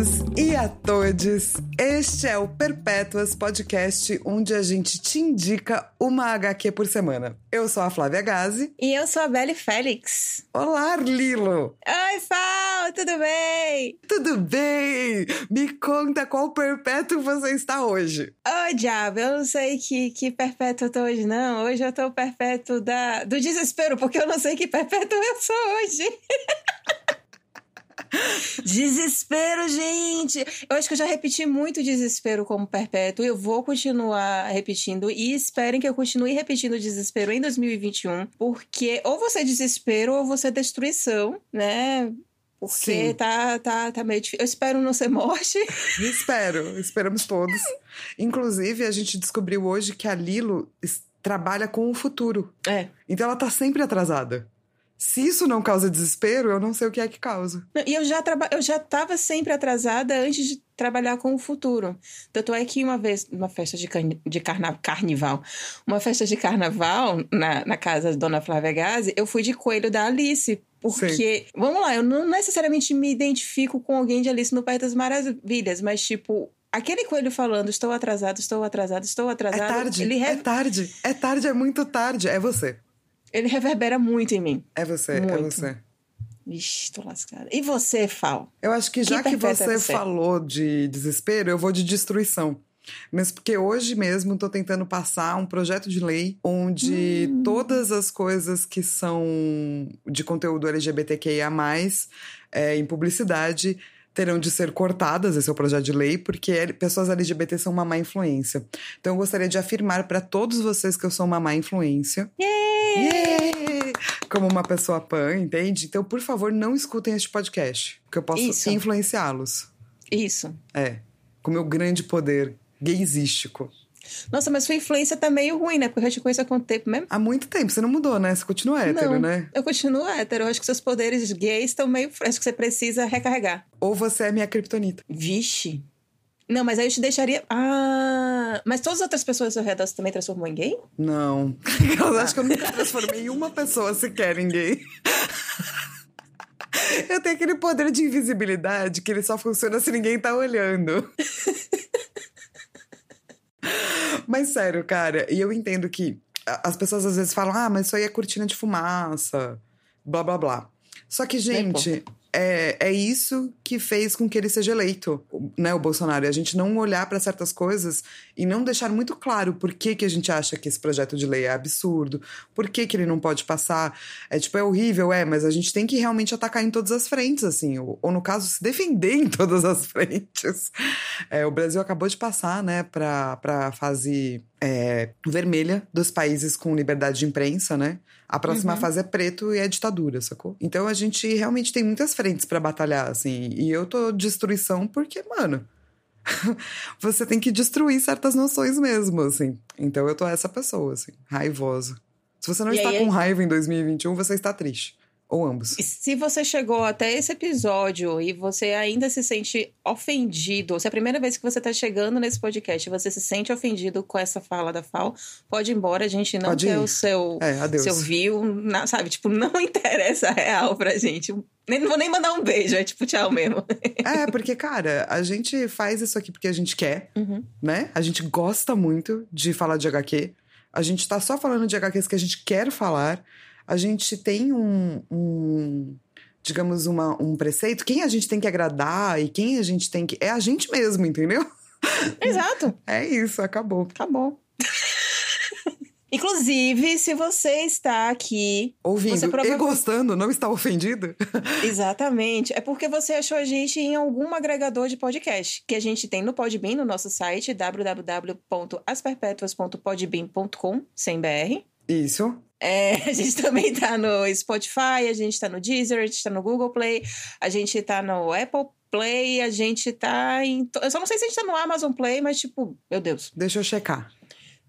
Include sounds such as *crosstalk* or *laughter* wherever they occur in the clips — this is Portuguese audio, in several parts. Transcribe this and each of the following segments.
todos e a todes. Este é o Perpétuas Podcast, onde a gente te indica uma HQ por semana. Eu sou a Flávia Gazi. E eu sou a Belle Félix. Olá, Lilo! Oi, Fal, tudo bem? Tudo bem? Me conta qual perpétuo você está hoje. Oi, diabo, eu não sei que, que perpétuo eu tô hoje, não. Hoje eu tô perpétuo da, do desespero, porque eu não sei que perpétuo eu sou hoje. *laughs* desespero, gente! Eu acho que eu já repeti muito desespero como perpétuo. Eu vou continuar repetindo e esperem que eu continue repetindo desespero em 2021, porque ou você é desespero ou você é destruição, né? Porque Sim. tá, tá, tá meio difícil. Eu espero não ser morte. *laughs* Espero, esperamos todos. Inclusive, a gente descobriu hoje que a Lilo trabalha com o futuro. É. Então ela tá sempre atrasada. Se isso não causa desespero, eu não sei o que é que causa. E eu já, traba... eu já tava sempre atrasada antes de trabalhar com o futuro. Tanto é que uma vez, numa festa de, carni... de carna... carnival, uma festa de carnaval na, na casa da Dona Flávia Gazi, eu fui de coelho da Alice. Porque, vamos lá, eu não necessariamente me identifico com alguém de Alice no País das Maravilhas, mas tipo, aquele coelho falando, estou atrasado, estou atrasado, estou É atrasado, tarde, ele, é re... tarde, é tarde, é muito tarde. É você, ele reverbera muito em mim. é você, é Muito. você. Ixi, tô lascada. E você, Fal? Eu acho que já que, perpétua você, é você? falou de desespero, eu vou de destruição. Mas porque hoje mesmo estou tentando passar um projeto de lei onde Hum. todas as coisas que são de conteúdo LGBTQIA, é, em publicidade, terão de ser cortadas. Esse é o projeto de lei, porque pessoas LGBT são uma má influência. Então eu gostaria de afirmar para todos vocês que eu sou uma má influência. Yay! Como uma pessoa pan, entende? Então, por favor, não escutem este podcast, porque eu posso influenciá-los. Isso. É, com meu grande poder gaysístico. Nossa, mas sua influência tá meio ruim, né? Porque eu já te conheço há quanto tempo mesmo? Há muito tempo, você não mudou, né? Você continua hétero, não, né? eu continuo hétero. Eu acho que seus poderes gays estão meio... Acho que você precisa recarregar. Ou você é minha kryptonita. Vixe. Não, mas aí eu te deixaria... Ah... Mas todas as outras pessoas ao redor você também transformou em gay? Não. *laughs* Eu acho que eu nunca transformei uma pessoa sequer em gay. Eu tenho aquele poder de invisibilidade que ele só funciona se ninguém tá olhando. Mas sério, cara, e eu entendo que as pessoas às vezes falam, ah, mas isso aí é cortina de fumaça, blá blá blá. Só que, gente, é, é isso que fez com que ele seja eleito, né, o Bolsonaro. A gente não olhar para certas coisas e não deixar muito claro por que, que a gente acha que esse projeto de lei é absurdo, por que, que ele não pode passar. É tipo, é horrível, é, mas a gente tem que realmente atacar em todas as frentes, assim, ou, ou no caso, se defender em todas as frentes. É, o Brasil acabou de passar, né, para a fase é, vermelha dos países com liberdade de imprensa, né? A próxima Uhum. fase é preto e é ditadura, sacou? Então a gente realmente tem muitas frentes pra batalhar, assim. E eu tô destruição porque, mano, *laughs* você tem que destruir certas noções mesmo, assim. Então eu tô essa pessoa, assim, raivosa. Se você não E está aí- com raiva em 2021, você está triste. Ou ambos. Se você chegou até esse episódio e você ainda se sente ofendido, ou se é a primeira vez que você tá chegando nesse podcast e você se sente ofendido com essa fala da Fal, pode ir embora, a gente não Pode quer ir. o seu, É, seu view, sabe? Tipo, não *laughs* interessa a real pra gente. Nem, não vou nem mandar um beijo, é tipo tchau mesmo. É, porque, cara, a gente faz isso aqui porque a gente quer, Uhum. né? A gente gosta muito de falar de HQ. A gente tá só falando de HQs que a gente quer falar. A gente tem um, um, digamos, uma, um preceito. Quem a gente tem que agradar e quem a gente tem que. É a gente mesmo, entendeu? *laughs* Exato, É isso, acabou. acabou. *laughs* Inclusive, se você está aqui Ouvindo Você prova- e gostando, não está ofendido? *laughs* Exatamente. É porque você achou a gente em algum agregador de podcast, que a gente tem no Podbean, no nosso site, www.asperpetuas.podbean.com, sem BR. Isso. É, *laughs* a gente também tá no Spotify, a gente tá no Deezer, a gente tá no Google Play, a gente tá no Apple Play, a gente tá em... to- Eu só não sei se a gente tá no Amazon Play, mas tipo, meu Deus, Deixa eu checar.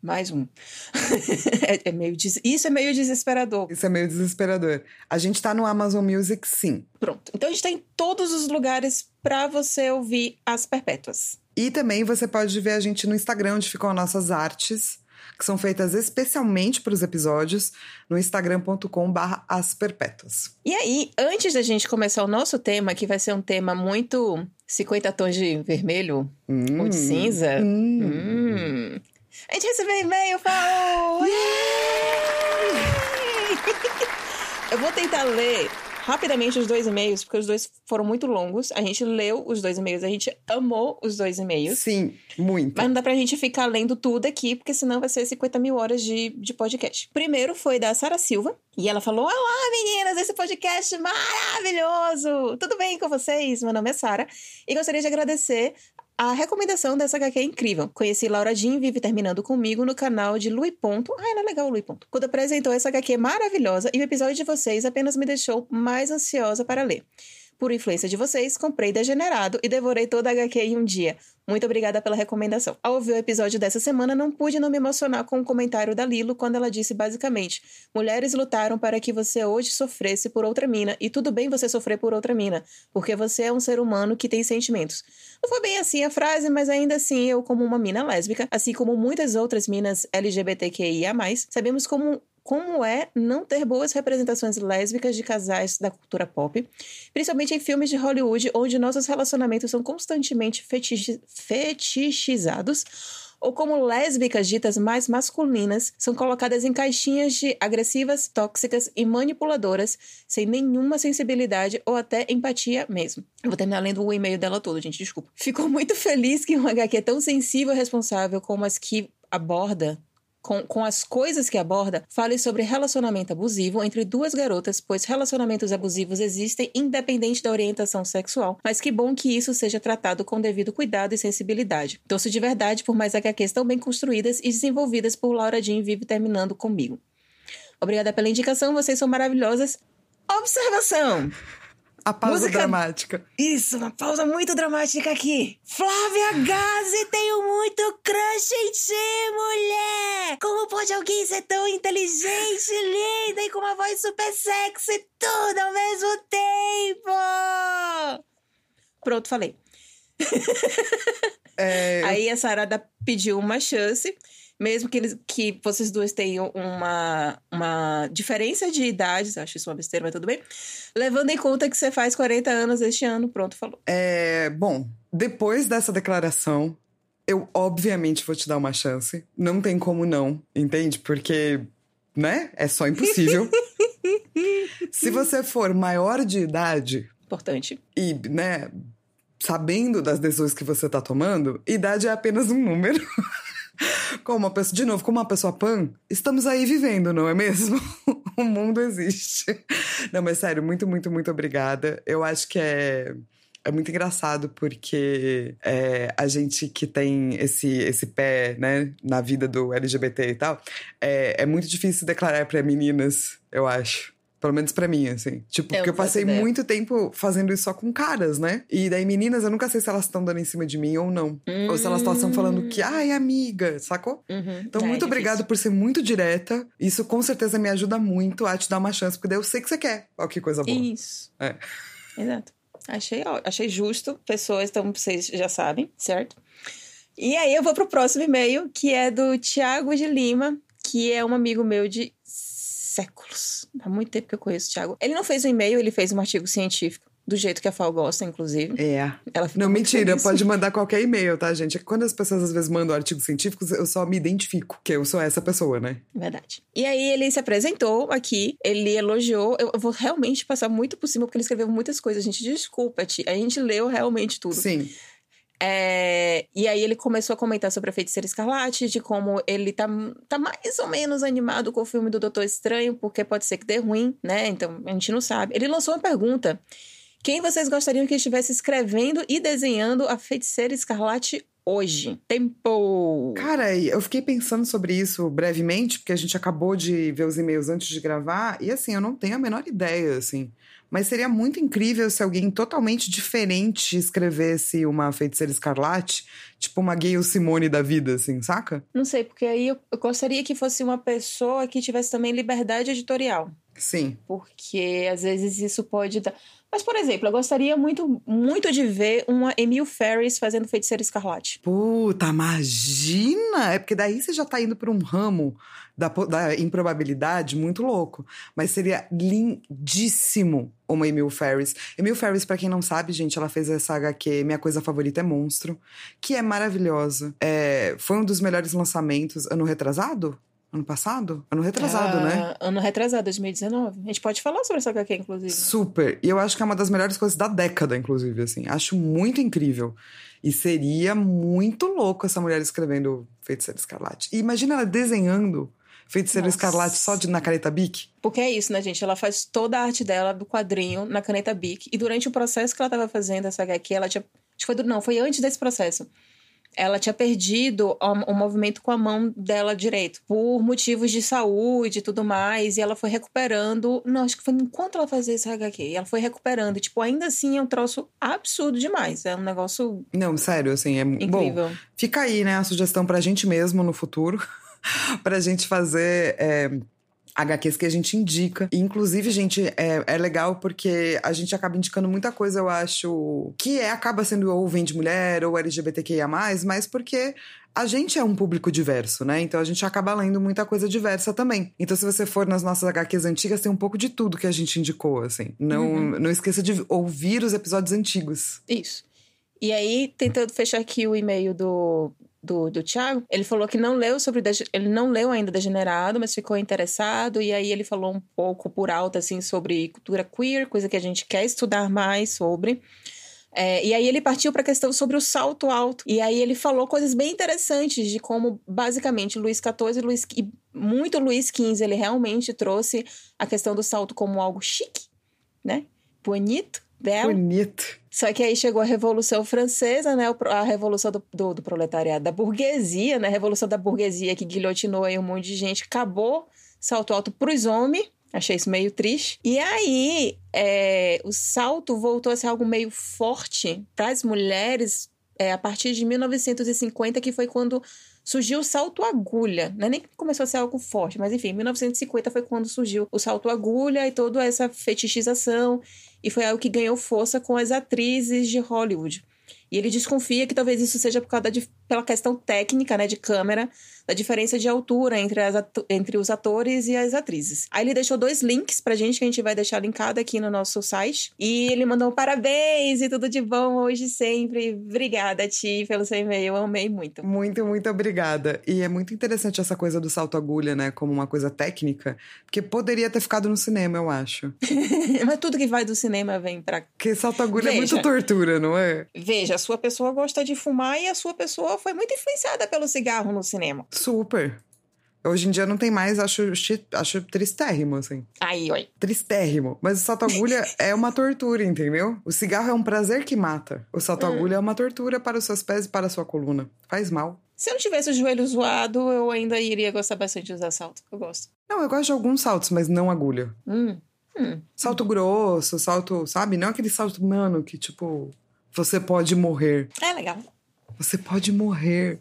mais um. *laughs* é, é meio des- Isso é meio desesperador. Isso é meio desesperador. A gente tá no Amazon Music, sim. Pronto. Então a gente tá em todos os lugares pra você ouvir as perpétuas. E também você pode ver a gente no Instagram, onde ficam as nossas artes, que são feitas especialmente para os episódios, no instagram.com/barra as perpétuas. E aí, antes da gente começar o nosso tema, que vai ser um tema muito 50 tons de vermelho hum, ou de cinza. Hum. Hum. A gente recebeu e-mail, falou! *laughs* Eu vou tentar ler rapidamente os dois e-mails, porque os dois foram muito longos. A gente leu os dois e-mails, a gente amou os dois e-mails. Sim, muito. Mas não dá pra gente ficar lendo tudo aqui, porque senão vai ser 50 mil horas de, de podcast. Primeiro foi da Sara Silva, e ela falou: Olá, meninas, esse podcast maravilhoso! Tudo bem com vocês? Meu nome é Sara, e gostaria de agradecer a recomendação dessa HQ é incrível. Conheci Laura Jean Vive Terminando Comigo no canal de Lui Ponto. Ah, era legal o Lui Ponto. Quando apresentou essa HQ maravilhosa e o episódio de vocês apenas me deixou mais ansiosa para ler. Por influência de vocês, comprei Degenerado e devorei toda a HQ em um dia. Muito obrigada pela recomendação. Ao ouvir o episódio dessa semana, não pude não me emocionar com o um comentário da Lilo quando ela disse basicamente: Mulheres lutaram para que você hoje sofresse por outra mina, e tudo bem você sofrer por outra mina, porque você é um ser humano que tem sentimentos. Não foi bem assim a frase, mas ainda assim, eu, como uma mina lésbica, assim como muitas outras minas LGBTQIA, sabemos como como é não ter boas representações lésbicas de casais da cultura pop, principalmente em filmes de Hollywood, onde nossos relacionamentos são constantemente fetich fetichizados, ou como lésbicas ditas mais masculinas são colocadas em caixinhas de agressivas, tóxicas e manipuladoras, sem nenhuma sensibilidade ou até empatia mesmo. Eu vou terminar lendo o e-mail dela todo, gente, desculpa. Ficou muito feliz que um HQ tão sensível e responsável como as que aborda com, com as coisas que aborda, fale sobre relacionamento abusivo entre duas garotas, pois relacionamentos abusivos existem independente da orientação sexual, mas que bom que isso seja tratado com devido cuidado e sensibilidade. Torço de verdade por mais HQs tão bem construídas e desenvolvidas por Laura Jean Vive terminando comigo. Obrigada pela indicação, vocês são maravilhosas. Observação! A pausa Música... dramática. Isso, uma pausa muito dramática aqui. Flávia Gazi, tenho muito crush em ti, mulher! Como pode alguém ser tão inteligente, linda e com uma voz super sexy, tudo ao mesmo tempo? Pronto, falei. É... Aí a Sarada pediu uma chance mesmo que, eles, que vocês duas tenham uma, uma diferença de idades, acho isso uma besteira, mas tudo bem. Levando em conta que você faz 40 anos este ano, pronto, falou. É, bom, depois dessa declaração, eu obviamente vou te dar uma chance. Não tem como não, entende? Porque, né? É só impossível. *laughs* Se você for maior de idade. Importante. E, né, sabendo das decisões que você tá tomando, idade é apenas um número. *laughs* como uma pessoa, de novo, como uma pessoa pan, estamos aí vivendo, não é mesmo? *laughs* o mundo existe. Não, mas sério, muito, muito, muito obrigada. Eu acho que é é muito engraçado porque é, a gente que tem esse, esse pé né, na vida do LGBT e tal, é, é muito difícil declarar para meninas, eu acho. Pelo menos pra mim, assim. Tipo, porque eu passei ideia. muito tempo fazendo isso só com caras, né? E daí, meninas, eu nunca sei se elas estão dando em cima de mim ou não. Hum. Ou se elas estão falando que, ai, amiga, sacou? Uhum. Então, é, muito é obrigado por ser muito direta. Isso com certeza me ajuda muito a te dar uma chance, porque daí eu sei que você quer. Ó, que coisa boa. Isso. É. Exato. Achei, achei justo. Pessoas, então vocês já sabem, certo? E aí eu vou pro próximo e-mail, que é do Tiago de Lima, que é um amigo meu de séculos. Há muito tempo que eu conheço o Thiago. Ele não fez um e-mail, ele fez um artigo científico. Do jeito que a Fal gosta, inclusive. É. Ela não, mentira, feliz. pode mandar *laughs* qualquer e-mail, tá, gente? É que quando as pessoas às vezes mandam artigos científicos, eu só me identifico, que eu sou essa pessoa, né? Verdade. E aí ele se apresentou aqui, ele elogiou. Eu vou realmente passar muito por cima, porque ele escreveu muitas coisas. Gente, desculpa, Ti. A gente leu realmente tudo. Sim. É, e aí ele começou a comentar sobre a Feiticeira Escarlate, de como ele tá, tá mais ou menos animado com o filme do Doutor Estranho, porque pode ser que dê ruim, né? Então a gente não sabe. Ele lançou uma pergunta. Quem vocês gostariam que estivesse escrevendo e desenhando a Feiticeira Escarlate hoje? Tempo! Cara, eu fiquei pensando sobre isso brevemente, porque a gente acabou de ver os e-mails antes de gravar, e assim, eu não tenho a menor ideia, assim. Mas seria muito incrível se alguém totalmente diferente escrevesse uma feiticeira escarlate, tipo uma Gayle Simone da vida, assim, saca? Não sei, porque aí eu, eu gostaria que fosse uma pessoa que tivesse também liberdade editorial. Sim. Porque às vezes isso pode dar. Mas, por exemplo, eu gostaria muito, muito de ver uma Emil Ferris fazendo Feiticeira Escarlate. Puta, imagina! É porque daí você já tá indo pra um ramo da, da improbabilidade muito louco. Mas seria lindíssimo uma Emil Ferris. Emil Ferris, para quem não sabe, gente, ela fez essa HQ Minha Coisa Favorita é Monstro, que é maravilhosa. É, foi um dos melhores lançamentos ano retrasado? Ano passado? Ano retrasado, Ah, né? Ano retrasado, 2019. A gente pode falar sobre essa HQ, inclusive. Super. E eu acho que é uma das melhores coisas da década, inclusive, assim. Acho muito incrível. E seria muito louco essa mulher escrevendo Feiticeira Escarlate. E imagina ela desenhando Feiticeira Nossa. Escarlate só de, na caneta Bic. Porque é isso, né, gente? Ela faz toda a arte dela do quadrinho na caneta Bic. E durante o processo que ela tava fazendo essa HQ, ela tinha. Acho que foi. Não, foi antes desse processo. Ela tinha perdido o, o movimento com a mão dela direito, por motivos de saúde e tudo mais. E ela foi recuperando. Não, acho que foi enquanto ela fazia esse HQ. E ela foi recuperando. E, tipo, ainda assim é um troço absurdo demais. É um negócio Não, sério, assim, é bom. incrível. Fica aí, né, a sugestão pra gente mesmo no futuro, *laughs* pra gente fazer é, HQs que a gente indica. E, inclusive, gente, é, é legal porque a gente acaba indicando muita coisa, eu acho, que é, acaba sendo ou vem de mulher ou LGBTQIA, mas porque. A gente é um público diverso, né? Então a gente acaba lendo muita coisa diversa também. Então, se você for nas nossas HQs antigas, tem um pouco de tudo que a gente indicou, assim. Não, Uhum. não esqueça de ouvir os episódios antigos. Isso. E aí, tentando fechar aqui o e-mail do, do, do Thiago, ele falou que não leu sobre. Ele não leu ainda Degenerado, mas ficou interessado. E aí ele falou um pouco por alto, assim, sobre cultura queer, coisa que a gente quer estudar mais sobre. É, e aí ele partiu para a questão sobre o salto alto. E aí ele falou coisas bem interessantes de como, basicamente, Luiz XIV Luiz, e muito Luiz XV, ele realmente trouxe a questão do salto como algo chique, né? Bonito, belo. Bonito. Só que aí chegou a Revolução Francesa, né? A Revolução do, do, do proletariado, da burguesia, né? A Revolução da burguesia que guilhotinou aí um monte de gente. Acabou salto alto pros homens. Achei isso meio triste. E aí, é, o salto voltou a ser algo meio forte para as mulheres é, a partir de 1950, que foi quando surgiu o salto agulha. É nem que começou a ser algo forte, mas enfim, 1950 foi quando surgiu o salto agulha e toda essa fetichização. E foi algo que ganhou força com as atrizes de Hollywood. E ele desconfia que talvez isso seja por causa dif- pela questão técnica, né, de câmera, da diferença de altura entre, as entre os atores e as atrizes. Aí ele deixou dois links pra gente, que a gente vai deixar linkado aqui no nosso site. E ele mandou parabéns e tudo de bom hoje e sempre. Obrigada, Ti, pelo seu e-mail. Eu amei muito. Muito, muito obrigada. E é muito interessante essa coisa do salto agulha, né? Como uma coisa técnica. Porque poderia ter ficado no cinema, eu acho. *laughs* Mas tudo que vai do cinema vem pra Porque salto agulha é muito tortura, não é? Veja, a sua pessoa gosta de fumar e a sua pessoa foi muito influenciada pelo cigarro no cinema. Super. Hoje em dia não tem mais, acho, acho tristérrimo, assim. Aí, oi. Tristérrimo. Mas o salto agulha *laughs* é uma tortura, entendeu? O cigarro é um prazer que mata. O salto Hum. agulha é uma tortura para os seus pés e para a sua coluna. Faz mal. Se eu não tivesse o joelho zoado, eu ainda iria gostar bastante de usar salto. Eu gosto. Não, eu gosto de alguns saltos, mas não agulha. Hum. Hum. Salto grosso, salto, sabe? Não aquele salto, mano, que tipo, você pode morrer. É legal. Você pode morrer.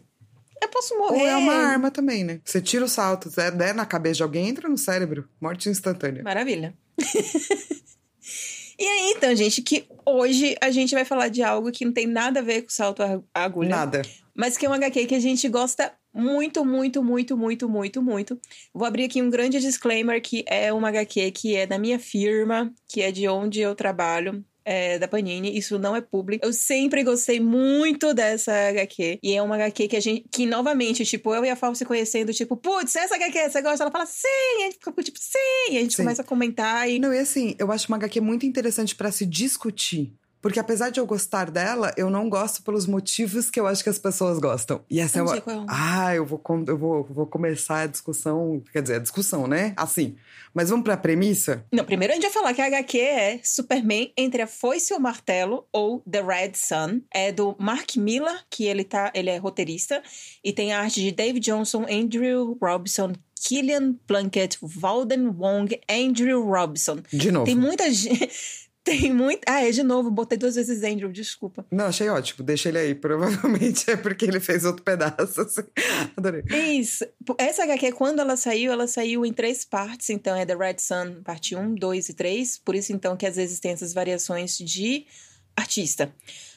Eu posso Ou morrer. é uma arma também, né? Você tira o salto, der, der na cabeça de alguém, entra no cérebro. Morte instantânea. Maravilha. *laughs* e aí, então, gente, que hoje a gente vai falar de algo que não tem nada a ver com salto a agulha. Nada. Mas que é um HQ que a gente gosta muito, muito, muito, muito, muito, muito. Vou abrir aqui um grande disclaimer que é uma HQ que é da minha firma, que é de onde eu trabalho. É, da Panini, isso não é público. Eu sempre gostei muito dessa HQ. E é uma HQ que a gente. Que novamente, tipo, eu e a Fábio se conhecendo, tipo, putz, essa HQ, você gosta? Ela fala, sim! E a gente fica tipo, sim! E a gente Sim. começa a comentar e. Não, e assim, eu acho uma HQ muito interessante pra se discutir. Porque apesar de eu gostar dela, eu não gosto pelos motivos que eu acho que as pessoas gostam. E essa é Não uma. é Ah, eu vou, eu vou, vou começar a discussão. Quer dizer, a discussão, né? Assim. Mas vamos pra premissa? Não, primeiro a gente vai falar que a HQ é Superman entre a foice e o martelo, ou The Red Sun. É do Mark Miller, que ele, tá, ele é roteirista. E tem a arte de Dave Johnson, Andrew Robson, Killian Plunkett, Walden Wong, Andrew Robson. De novo. Tem muita gente... Tem muito. Ah, é de novo, botei duas vezes Andrew, desculpa. Não, achei ótimo. Deixa ele aí. Provavelmente é porque ele fez outro pedaço. Assim. *laughs* Adorei. Isso. Essa HQ, quando ela saiu, ela saiu em três partes. Então é The Red Sun, parte 1, 2 e 3. Por isso, então, que às vezes tem essas variações de artista.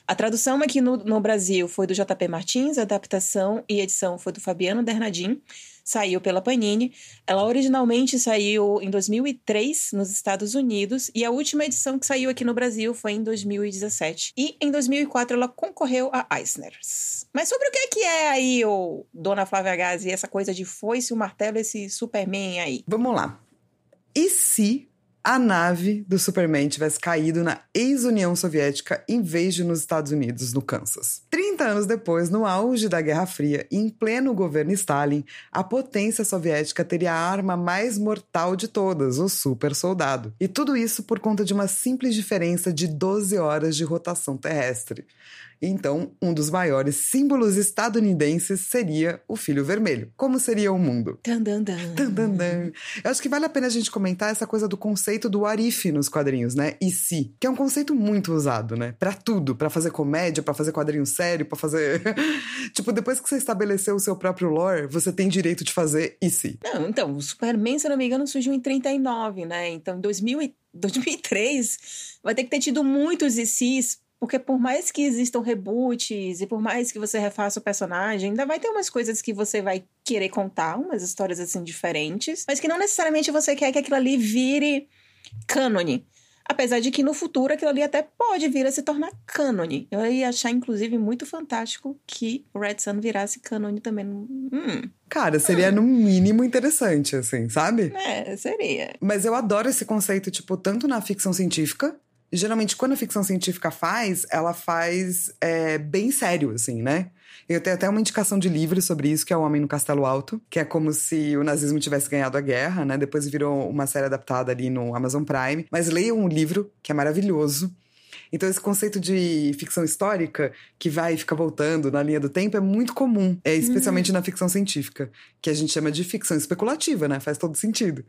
A tradução aqui no, no Brasil foi do JP Martins, a adaptação e edição foi do Fabiano Dernadim saiu pela Panini. Ela originalmente saiu em 2003 nos Estados Unidos e a última edição que saiu aqui no Brasil foi em 2017. E em 2004 ela concorreu a Eisners. Mas sobre o que é, que é aí, o Dona Flávia Gazi, essa coisa de foice, o martelo, esse Superman aí? Vamos lá. E se a nave do Superman tivesse caído na ex-União Soviética em vez de nos Estados Unidos, no Kansas. 30 anos depois, no auge da Guerra Fria, em pleno governo Stalin, a potência soviética teria a arma mais mortal de todas, o super soldado. E tudo isso por conta de uma simples diferença de 12 horas de rotação terrestre. Então, um dos maiores símbolos estadunidenses seria o filho vermelho. Como seria o mundo? Dan, dan, dan. Dan, dan, dan. Eu acho que vale a pena a gente comentar essa coisa do conceito do arif nos quadrinhos, né? E se, que é um conceito muito usado, né? Para tudo, para fazer comédia, para fazer quadrinho sério, para fazer *laughs* tipo, depois que você estabeleceu o seu próprio lore, você tem direito de fazer e se. Não, então, o Superman, se não me engano, surgiu em 39, né? Então, em 2000 2003 vai ter que ter tido muitos ICs porque por mais que existam reboots e por mais que você refaça o personagem, ainda vai ter umas coisas que você vai querer contar, umas histórias assim diferentes, mas que não necessariamente você quer que aquilo ali vire cânone. Apesar de que no futuro aquilo ali até pode vir a se tornar cânone. Eu ia achar, inclusive, muito fantástico que o Red Sun virasse cânone também. Hum. Cara, seria hum. no mínimo interessante, assim, sabe? É, seria. Mas eu adoro esse conceito, tipo, tanto na ficção científica, geralmente, quando a ficção científica faz, ela faz é, bem sério, assim, né? Eu tenho até uma indicação de livro sobre isso, que é O Homem no Castelo Alto, que é como se o nazismo tivesse ganhado a guerra, né? Depois virou uma série adaptada ali no Amazon Prime. Mas leiam um livro, que é maravilhoso. Então, esse conceito de ficção histórica, que vai e fica voltando na linha do tempo, é muito comum, é, especialmente uhum. na ficção científica, que a gente chama de ficção especulativa, né? Faz todo sentido.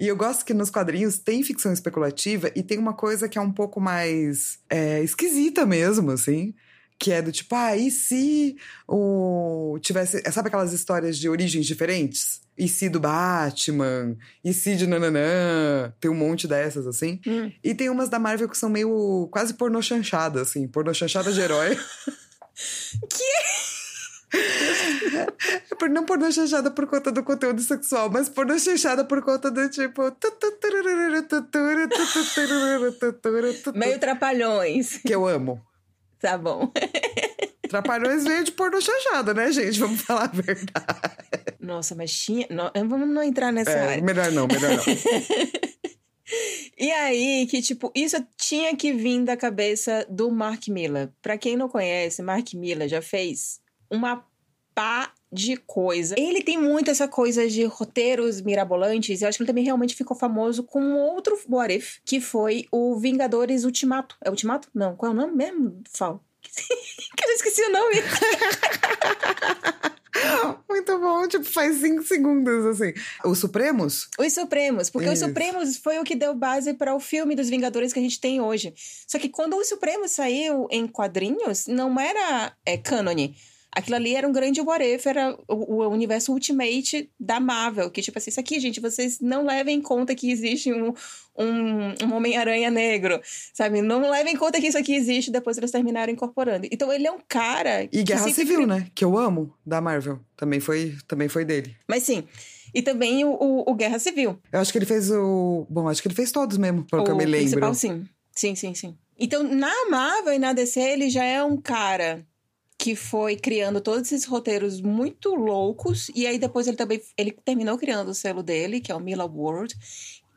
E eu gosto que nos quadrinhos tem ficção especulativa e tem uma coisa que é um pouco mais é, esquisita mesmo, assim. Que é do tipo, ah, e se o. tivesse. Sabe aquelas histórias de origens diferentes? E se do Batman? E se de nananã? Tem um monte dessas, assim. Hum. E tem umas da Marvel que são meio quase pornô chanchada, assim. Pornô chanchada de herói. *laughs* que? Por, não pornô chanchada por conta do conteúdo sexual, mas pornô chanchada por conta do tipo. Meio trapalhões. Que eu amo. Tá bom. Trapalhões veio de pornô chanchada, né, gente? Vamos falar a verdade. Nossa, mas tinha. Não, vamos não entrar nessa é, área. Melhor não, melhor não. *laughs* E aí, que tipo, isso tinha que vir da cabeça do Mark Miller. Para quem não conhece, Mark Miller já fez uma pá de coisa. Ele tem muito essa coisa de roteiros mirabolantes, e eu acho que ele também realmente ficou famoso com outro What If, que foi o Vingadores Ultimato. É Ultimato? Não, qual é o nome mesmo? Fala. *laughs* que eu esqueci o nome. *laughs* Muito bom, tipo, faz cinco segundos, assim. Os Supremos? Os Supremos, porque Isso. os Supremos foi o que deu base para o filme dos Vingadores que a gente tem hoje. Só que quando os Supremos saiu em quadrinhos, não era é, cânone. Aquilo ali era um grande what if, era o, o, universo Ultimate da Marvel. Que, tipo assim, isso aqui, gente, vocês não levem em conta que existe um, um, um Homem-Aranha negro, sabe? Não levem em conta que isso aqui existe, depois eles terminaram incorporando. Então ele é um cara. E Guerra Civil, né? Que eu amo, da Marvel. Também foi, também foi dele. Mas sim. E também o, o, o, Guerra Civil. Eu acho que ele fez o. Bom, acho que ele fez todos mesmo, pelo o que eu me lembro. Principal, sim. Sim, sim, sim. Então, na Marvel e na DC, ele já é um cara que foi criando todos esses roteiros muito loucos e aí depois ele também ele terminou criando o selo dele, que é o Mila World.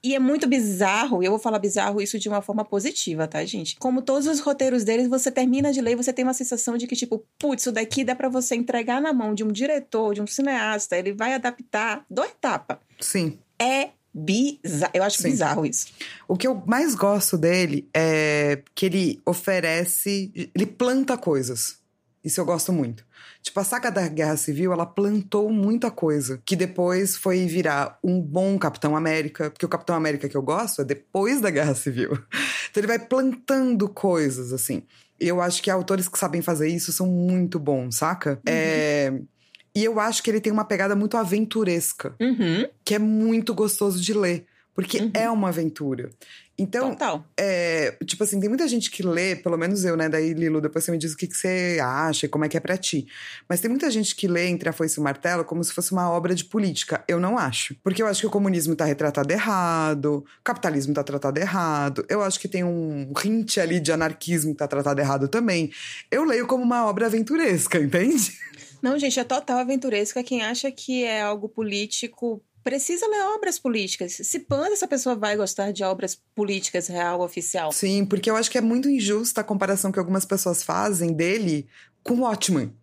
E é muito bizarro, e eu vou falar bizarro isso de uma forma positiva, tá, gente? Como todos os roteiros deles, você termina de ler, você tem uma sensação de que, tipo, putz, isso daqui dá para você entregar na mão de um diretor, de um cineasta, ele vai adaptar do etapa. Sim. É bizarro. Eu acho Sim. bizarro isso. O que eu mais gosto dele é que ele oferece. Ele planta coisas. Isso eu gosto muito. Tipo, a saga da Guerra Civil, ela plantou muita coisa, que depois foi virar um bom Capitão América, porque o Capitão América que eu gosto é depois da Guerra Civil. *laughs* Então ele vai plantando coisas, assim. E eu acho que autores que sabem fazer isso são muito bons, saca? Uhum. É... E eu acho que ele tem uma pegada muito aventuresca, uhum. que é muito gostoso de ler. Porque uhum. é uma aventura. Então, Total. É, tipo assim, tem muita gente que lê, pelo menos eu, né? Daí, Lilo, depois você me diz o que, que você acha e como é que é pra ti. Mas tem muita gente que lê Entre a Foice e o Martelo como se fosse uma obra de política. Eu não acho. Porque eu acho que o comunismo tá retratado errado, o capitalismo tá tratado errado, eu acho que tem um hint ali de anarquismo que tá tratado errado também. Eu leio como uma obra aventuresca, entende? Não, gente, é total aventuresca. Quem acha que é algo político precisa ler obras políticas. Se quando essa pessoa vai gostar de obras políticas real, oficial? Sim, porque eu acho que é muito injusta a comparação que algumas pessoas fazem dele com o Watchmen.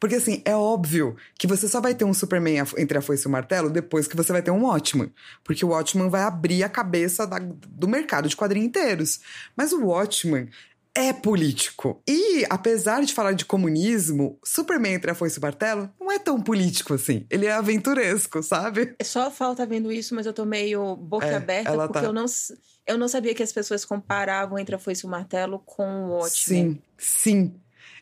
Porque, assim, é óbvio que você só vai ter um Superman entre a foice e o martelo depois que você vai ter um Watchman. Porque o Watchman vai abrir a cabeça da, do mercado de quadrinhos inteiros. Mas o Watchman é político. E, apesar de falar de comunismo, Superman entre a foice e o martelo não é tão político assim. Ele é aventuresco, sabe? É só falta vendo isso, mas eu tô meio boca é, aberta porque tá... eu, não, eu não sabia que as pessoas comparavam entre a foice e o martelo com o Watchmen. Sim, sim.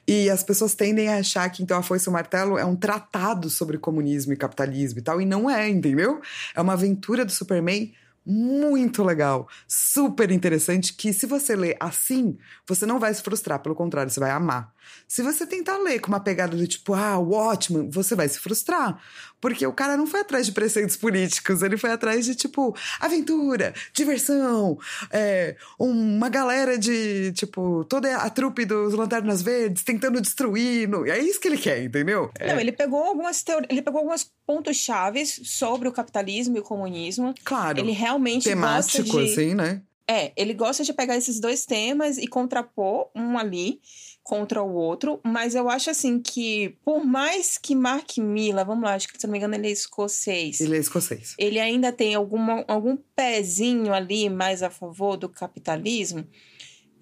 E as pessoas tendem a achar que então a Foice e o Martelo é um tratado sobre comunismo e capitalismo e tal, e não é, entendeu? É uma aventura do Superman muito legal, super interessante, que se você ler assim, você não vai se frustrar, pelo contrário, você vai amar. Se você tentar ler com uma pegada do tipo, ah, Watchman, você vai se frustrar. Porque o cara não foi atrás de preceitos políticos, ele foi atrás de, tipo, aventura, diversão, é, uma galera de, tipo, toda a trupe dos Lanternas Verdes tentando destruir. No... É isso que ele quer, entendeu? Não, é. ele pegou algumas ele pegou alguns pontos chaves sobre o capitalismo e o comunismo. Claro. Ele realmente Temático, gosta de... assim, né? É, ele gosta de pegar esses dois temas e contrapor um ali contra o outro, mas eu acho assim que, por mais que Mark Miller, vamos lá, acho que se não me engano ele é escocês. Ele é escocês. Ele ainda tem alguma, algum pezinho ali mais a favor do capitalismo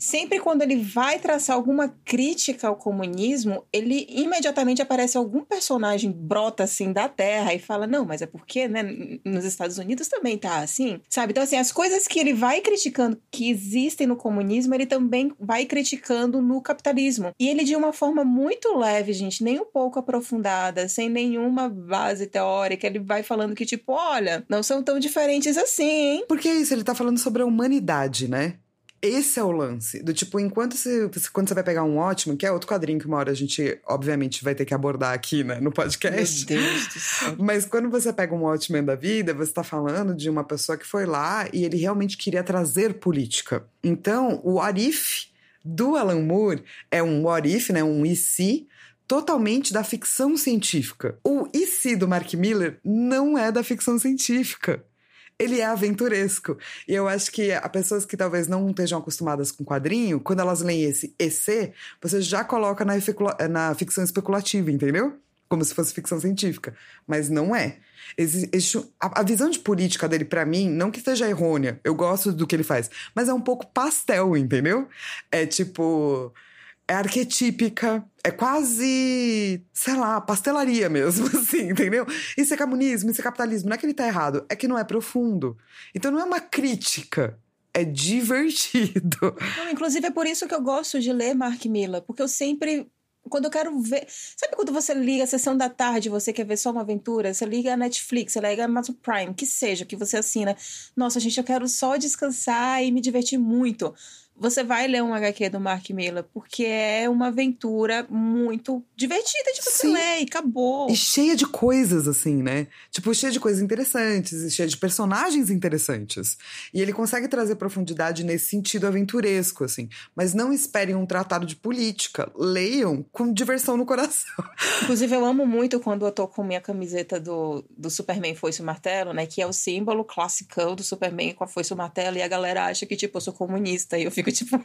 sempre quando ele vai traçar alguma crítica ao comunismo, ele imediatamente aparece algum personagem brota assim da terra e fala: "Não, mas é porque, né, nos Estados Unidos também tá assim". Sabe? Então assim, as coisas que ele vai criticando que existem no comunismo, ele também vai criticando no capitalismo. E ele de uma forma muito leve, gente, nem um pouco aprofundada, sem nenhuma base teórica, ele vai falando que tipo, olha, não são tão diferentes assim, hein? Porque é isso, ele tá falando sobre a humanidade, né? Esse é o lance. Do tipo, enquanto você, quando você vai pegar um ótimo, que é outro quadrinho que uma hora a gente, obviamente, vai ter que abordar aqui, né, no podcast. Meu Deus do céu. *laughs* Mas quando você pega um ótimo da vida, você tá falando de uma pessoa que foi lá e ele realmente queria trazer política. Então, o Arif do Alan Moore é um what if, né, um e se, totalmente da ficção científica. O e se do Mark Miller não é da ficção científica ele é aventuresco. E eu acho que a pessoas que talvez não estejam acostumadas com quadrinho, quando elas leem esse EC, você já coloca na, na ficção especulativa, entendeu? Como se fosse ficção científica. Mas não é. A, a visão de política dele, para mim, não que seja errônea, eu gosto do que ele faz, mas é um pouco pastel, entendeu? É tipo é arquetípica, é quase, sei lá, pastelaria mesmo, *laughs* assim, entendeu? Isso é comunismo, isso é capitalismo. Não é que ele tá errado, é que não é profundo. Então não é uma crítica. É divertido. Não, inclusive é por isso que eu gosto de ler Mark Miller, porque eu sempre quando eu quero ver. Sabe quando você liga a sessão da tarde, você quer ver só uma aventura? Você liga a Netflix, você liga a Amazon Prime, que seja, que você assina. Nossa, gente, eu quero só descansar e me divertir muito você vai ler um HQ do Mark Miller, porque é uma aventura muito divertida de você Sim. ler e acabou. E cheia de coisas, assim, né? Tipo, cheia de coisas interessantes, e cheia de personagens interessantes. E ele consegue trazer profundidade nesse sentido aventuresco, assim. Mas não esperem um tratado de política. Leiam com diversão no coração. *laughs* Inclusive, eu amo muito quando eu tô com minha camiseta do, do Superman Foice o Martelo, né? Que é o símbolo classicão do Superman com a Foice o Martelo. E a galera acha que, tipo, eu sou comunista. E eu fico tipo. *laughs*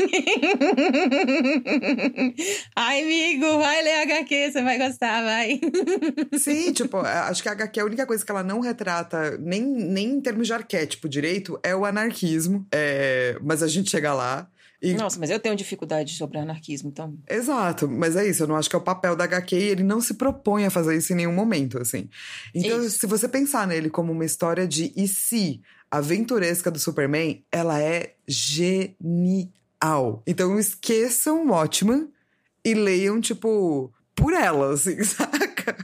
Ai, amigo, vai ler HQ, você vai gostar, vai. *laughs* Sim, tipo, acho que a HQ, a única coisa que ela não retrata, nem, nem em termos de arquétipo direito, é o anarquismo. É, mas a gente chega lá. E... Nossa, mas eu tenho dificuldade sobre anarquismo, então. Exato, mas é isso. Eu não acho que é o papel da HQ e ele não se propõe a fazer isso em nenhum momento, assim. Então, isso. se você pensar nele como uma história de e se aventuresca do Superman, ela é genial. Então, esqueçam Watchman e leiam, tipo, por ela, assim, *laughs* saca?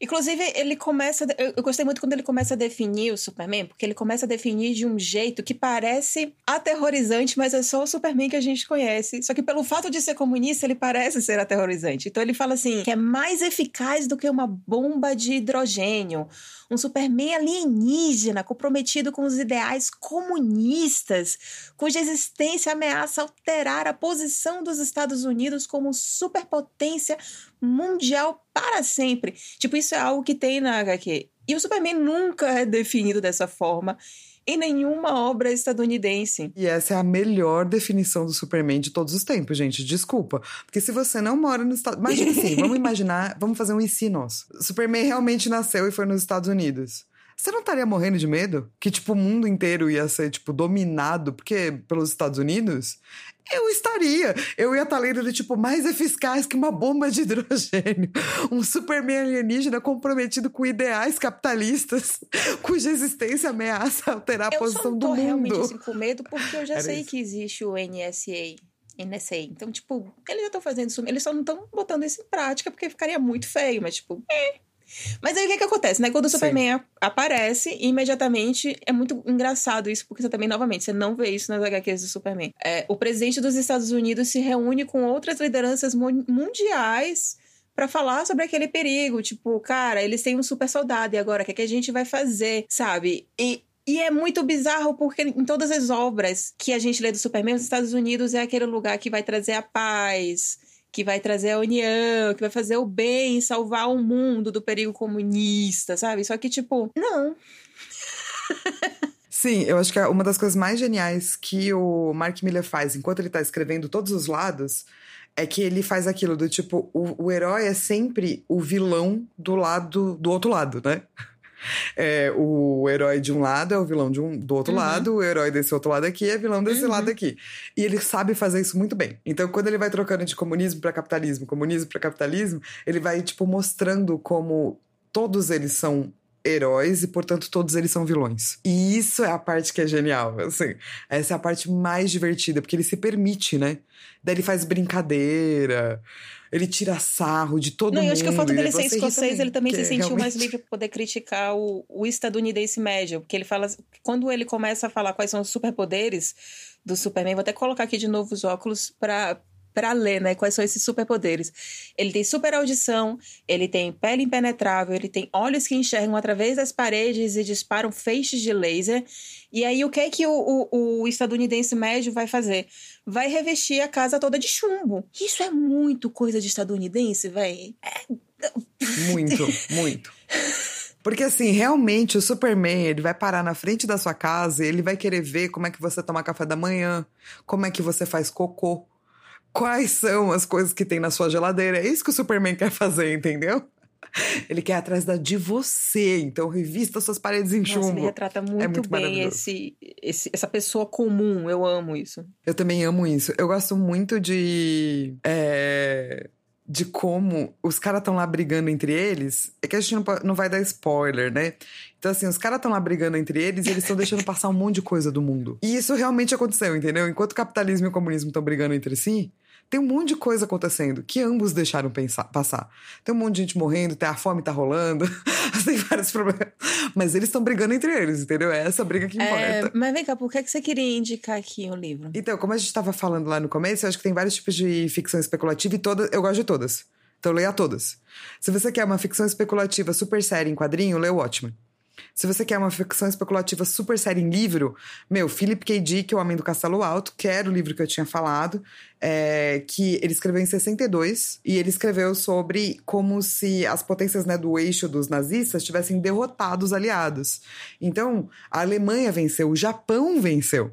Inclusive, ele começa. Eu gostei muito quando ele começa a definir o Superman, porque ele começa a definir de um jeito que parece aterrorizante, mas é só o Superman que a gente conhece. Só que pelo fato de ser comunista, ele parece ser aterrorizante. Então ele fala assim: que é mais eficaz do que uma bomba de hidrogênio. Um Superman alienígena, comprometido com os ideais comunistas, cuja existência ameaça alterar a posição dos Estados Unidos como superpotência mundial para sempre. Tipo, isso é algo que tem na HQ. E o Superman nunca é definido dessa forma em nenhuma obra estadunidense. E essa é a melhor definição do Superman de todos os tempos, gente. Desculpa. Porque se você não mora nos Estados Imagina assim, vamos *laughs* imaginar, vamos fazer um e si nosso. Superman realmente nasceu e foi nos Estados Unidos. Você não estaria morrendo de medo? Que, tipo, o mundo inteiro ia ser, tipo, dominado porque, pelos Estados Unidos? Eu estaria. Eu ia estar lendo, tipo, mais eficaz que uma bomba de hidrogênio. *laughs* Um Superman alienígena comprometido com ideais capitalistas, *laughs* cuja existência ameaça alterar a posição do mundo. Eu realmente assim, com medo porque eu já Era sei isso. que existe o NSA. NSA. Então, tipo, eles já estão fazendo isso. Eles só não estão botando isso em prática porque ficaria muito feio, mas, tipo, é, mas aí o que, que acontece, né? Quando o Superman Sim. aparece, imediatamente é muito engraçado isso, porque você também, novamente, você não vê isso nas HQs do Superman. É, o presidente dos Estados Unidos se reúne com outras lideranças mundiais para falar sobre aquele perigo. Tipo, cara, eles têm um super soldado, e agora o que, é que a gente vai fazer, sabe? E e é muito bizarro porque em todas as obras que a gente lê do Superman, os Estados Unidos é aquele lugar que vai trazer a paz, que vai trazer a união, que vai fazer o bem, salvar o mundo do perigo comunista, sabe? Só que, tipo, não. *laughs* Sim, eu acho que é uma das coisas mais geniais que o Mark Miller faz enquanto ele tá escrevendo todos os lados é que ele faz aquilo do tipo, o, o herói é sempre o vilão do lado do outro lado, né? *laughs* É, o herói de um lado é o vilão de um, do outro uhum. lado, o herói desse outro lado aqui é vilão desse uhum. lado aqui. E ele sabe fazer isso muito bem. Então, quando ele vai trocando de comunismo para capitalismo, comunismo para capitalismo, ele vai, tipo, mostrando como todos eles são heróis e, portanto, todos eles são vilões. E isso é a parte que é genial, assim. Essa é a parte mais divertida, porque ele se permite, né? Daí ele faz brincadeira ele tira sarro de todo não, mundo. Não, eu acho que o fato dele ser escocês, também, ele também se sentiu realmente... mais livre para poder criticar o, o estadunidense médio. Porque ele fala. Quando ele começa a falar quais são os superpoderes do Superman, vou até colocar aqui de novo os óculos para para ler, né? Quais são esses superpoderes. Ele tem super audição, ele tem pele impenetrável, ele tem olhos que enxergam através das paredes e disparam feixes de laser. E aí, o que é que o, o, o estadunidense médio vai fazer? Vai revestir a casa toda de chumbo. Isso é muito coisa de estadunidense, velho. É... Muito, *laughs* muito. Porque assim, realmente o Superman, ele vai parar na frente da sua casa e ele vai querer ver como é que você toma café da manhã, como é que você faz cocô quais são as coisas que tem na sua geladeira. É isso que o Superman quer fazer, entendeu? Ele quer atrás da de você, então revista suas paredes em Nossa, chumbo. Ele retrata muito, é muito bem esse, esse, essa pessoa comum. Eu amo isso. Eu também amo isso. Eu gosto muito de. É, de como os caras estão lá brigando entre eles. É que a gente não, não vai dar spoiler, né? Então, assim, os caras estão lá brigando entre eles e eles estão deixando passar um monte de coisa do mundo. E isso realmente aconteceu, entendeu? Enquanto o capitalismo e o comunismo estão brigando entre si, tem um monte de coisa acontecendo que ambos deixaram pensar, passar. Tem um monte de gente morrendo, a fome tá rolando, tem *laughs* vários problemas. Mas eles estão brigando entre eles, entendeu? É essa briga que é, importa. mas vem cá, por que, que você queria indicar aqui o livro? Então, como a gente estava falando lá no começo, eu acho que tem vários tipos de ficção especulativa e todas. Eu gosto de todas. Então leia todas. Se você quer uma ficção especulativa super séria em quadrinho, lê o Watchmen. Se você quer uma ficção especulativa super séria em livro, meu, Philip K. Dick, O Homem do Castelo Alto, que era o livro que eu tinha falado, é, que ele escreveu em 62, e ele escreveu sobre como se as potências né, do eixo dos nazistas tivessem derrotado os aliados. Então, a Alemanha venceu, o Japão venceu.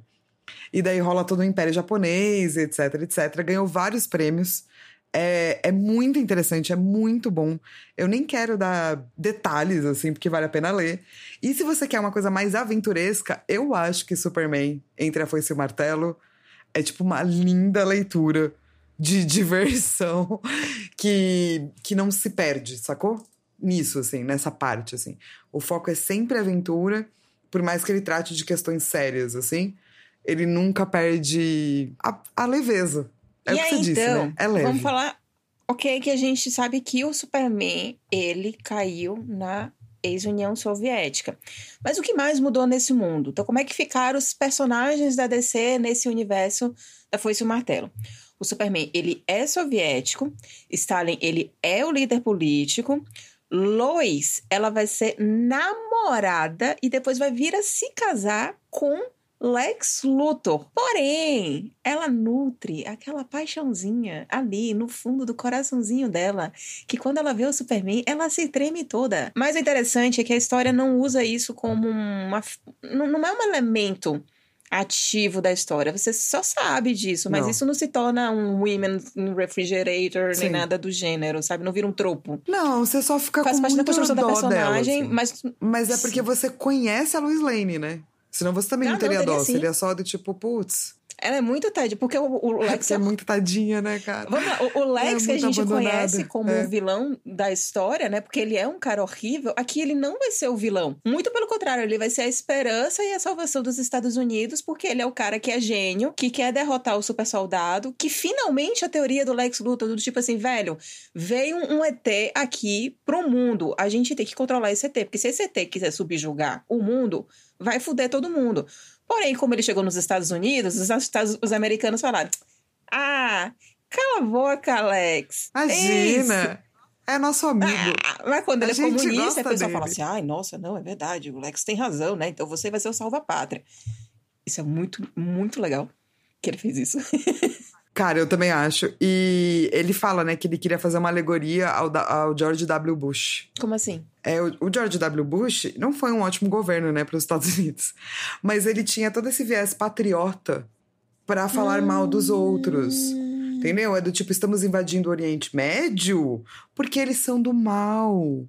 E daí rola todo o Império Japonês, etc, etc. Ganhou vários prêmios É, é muito interessante, é muito bom. Eu nem quero dar detalhes, assim, porque vale a pena ler. E se você quer uma coisa mais aventuresca, eu acho que Superman, Entre a Foice e o Martelo, é tipo uma linda leitura de *laughs* diversão que, que não se perde, sacou? Nisso, assim, nessa parte, assim. O foco é sempre aventura, por mais que ele trate de questões sérias, assim, ele nunca perde a, a leveza. É e o que aí, você disse, então, né? É leve. Vamos falar. Ok, que a gente sabe que o Superman, ele caiu na ex-União Soviética. Mas o que mais mudou nesse mundo? Então, como é que ficaram os personagens da DC nesse universo da Foice e o Martelo? O Superman, ele é soviético. Stalin, ele é o líder político. Lois, ela vai ser namorada e depois vai vir a se casar com Lex Luthor. Porém, ela nutre aquela paixãozinha ali no fundo do coraçãozinho dela, que quando ela vê o Superman, ela se treme toda. Mas o interessante é que a história não usa isso como uma. Não é um elemento ativo da história. Você só sabe disso, mas Não. isso não se torna um women refrigerator Sim. nem nada do gênero, sabe? Não vira um tropo. Não, você só fica Faz com parte da construção da personagem, dela, assim. mas Mas é porque você conhece a Lois Lane, né? Senão você também não, Não, não, teria teria dó. sim. Seria só do tipo, putz, ela é muito Ted, porque o, o Lex você é muito tadinha, né, cara? Vamos lá, o, o Lex É que a gente abandonada, conhece como é. o vilão da história, né? Porque ele é um cara horrível. Aqui ele não vai ser o vilão. Muito pelo contrário, ele vai ser a esperança e a salvação dos Estados Unidos, porque ele é o cara que é gênio, que quer derrotar o super soldado, que finalmente a teoria do Lex Luthor, do tipo assim, velho, veio um, um ET aqui pro mundo. A gente tem que controlar esse ET, porque se esse ET quiser subjugar o mundo, vai fuder todo mundo. Porém, como ele chegou nos Estados Unidos, os, Estados- os americanos falaram: Ah, cala a boca, Alex. Imagina! É nosso amigo. Ah, mas quando A ele é comunista, a pessoa dele. fala assim: ai, nossa, não, é verdade, o Lex tem razão, né? Então você vai ser o salva-pátria. Isso é muito, muito legal que ele fez isso. *laughs* Cara, eu também acho. E ele fala, né, que ele queria fazer uma alegoria ao, ao George W. Bush. Como assim? É, o, o George W. Bush não foi um ótimo governo, né, para os Estados *laughs* Unidos. Mas ele tinha todo esse viés patriota pra falar mal dos outros. Entendeu? É do tipo, estamos invadindo o Oriente Médio porque eles são do mal.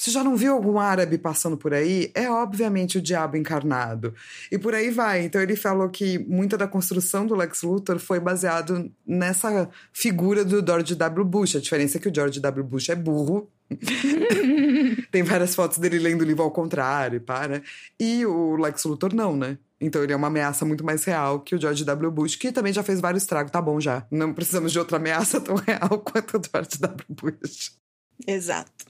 Você já não viu algum árabe passando por aí? É obviamente o diabo encarnado. E por aí vai. Então ele falou que muita da construção do Lex Luthor foi baseado nessa figura do George W. Bush. A diferença é que o George W. Bush é burro. *laughs* Tem várias fotos dele lendo o livro ao contrário, para. E o Lex Luthor não, né? Então ele é uma ameaça muito mais real que o George W. Bush, que também já fez vários estragos. Tá bom já. Não precisamos de outra ameaça tão real *laughs* quanto o George W. Bush. Exato.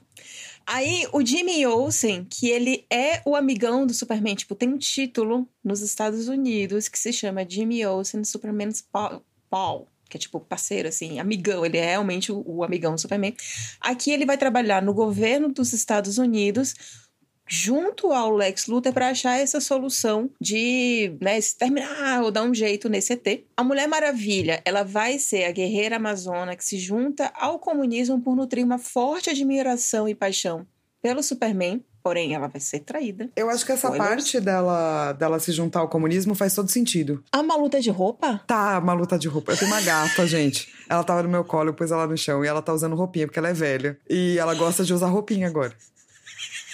Aí, o Jimmy Olsen, que ele é o amigão do Superman, tipo, tem um título nos Estados Unidos que se chama Jimmy Olsen Superman's Pa- Pal, que é tipo parceiro, assim, amigão, ele é realmente o, o amigão do Superman. Aqui ele vai trabalhar no governo dos Estados Unidos junto ao Lex Luthor para achar essa solução de, né, exterminar ou dar um jeito nesse ET. A Mulher Maravilha, ela vai ser a guerreira amazona que se junta ao comunismo por nutrir uma forte admiração e paixão pelo Superman, porém ela vai ser traída. Eu acho que essa Spoilers. parte dela, dela se juntar ao comunismo faz todo sentido. Há uma luta de roupa? Tá, uma luta de roupa. Eu tenho uma gata, *laughs* gente. Ela tava no meu colo, eu pus ela no chão e ela tá usando roupinha, porque ela é velha. E ela gosta de usar roupinha agora.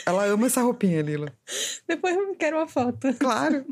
Ela ama essa roupinha, Lila. Depois eu quero uma foto. Claro.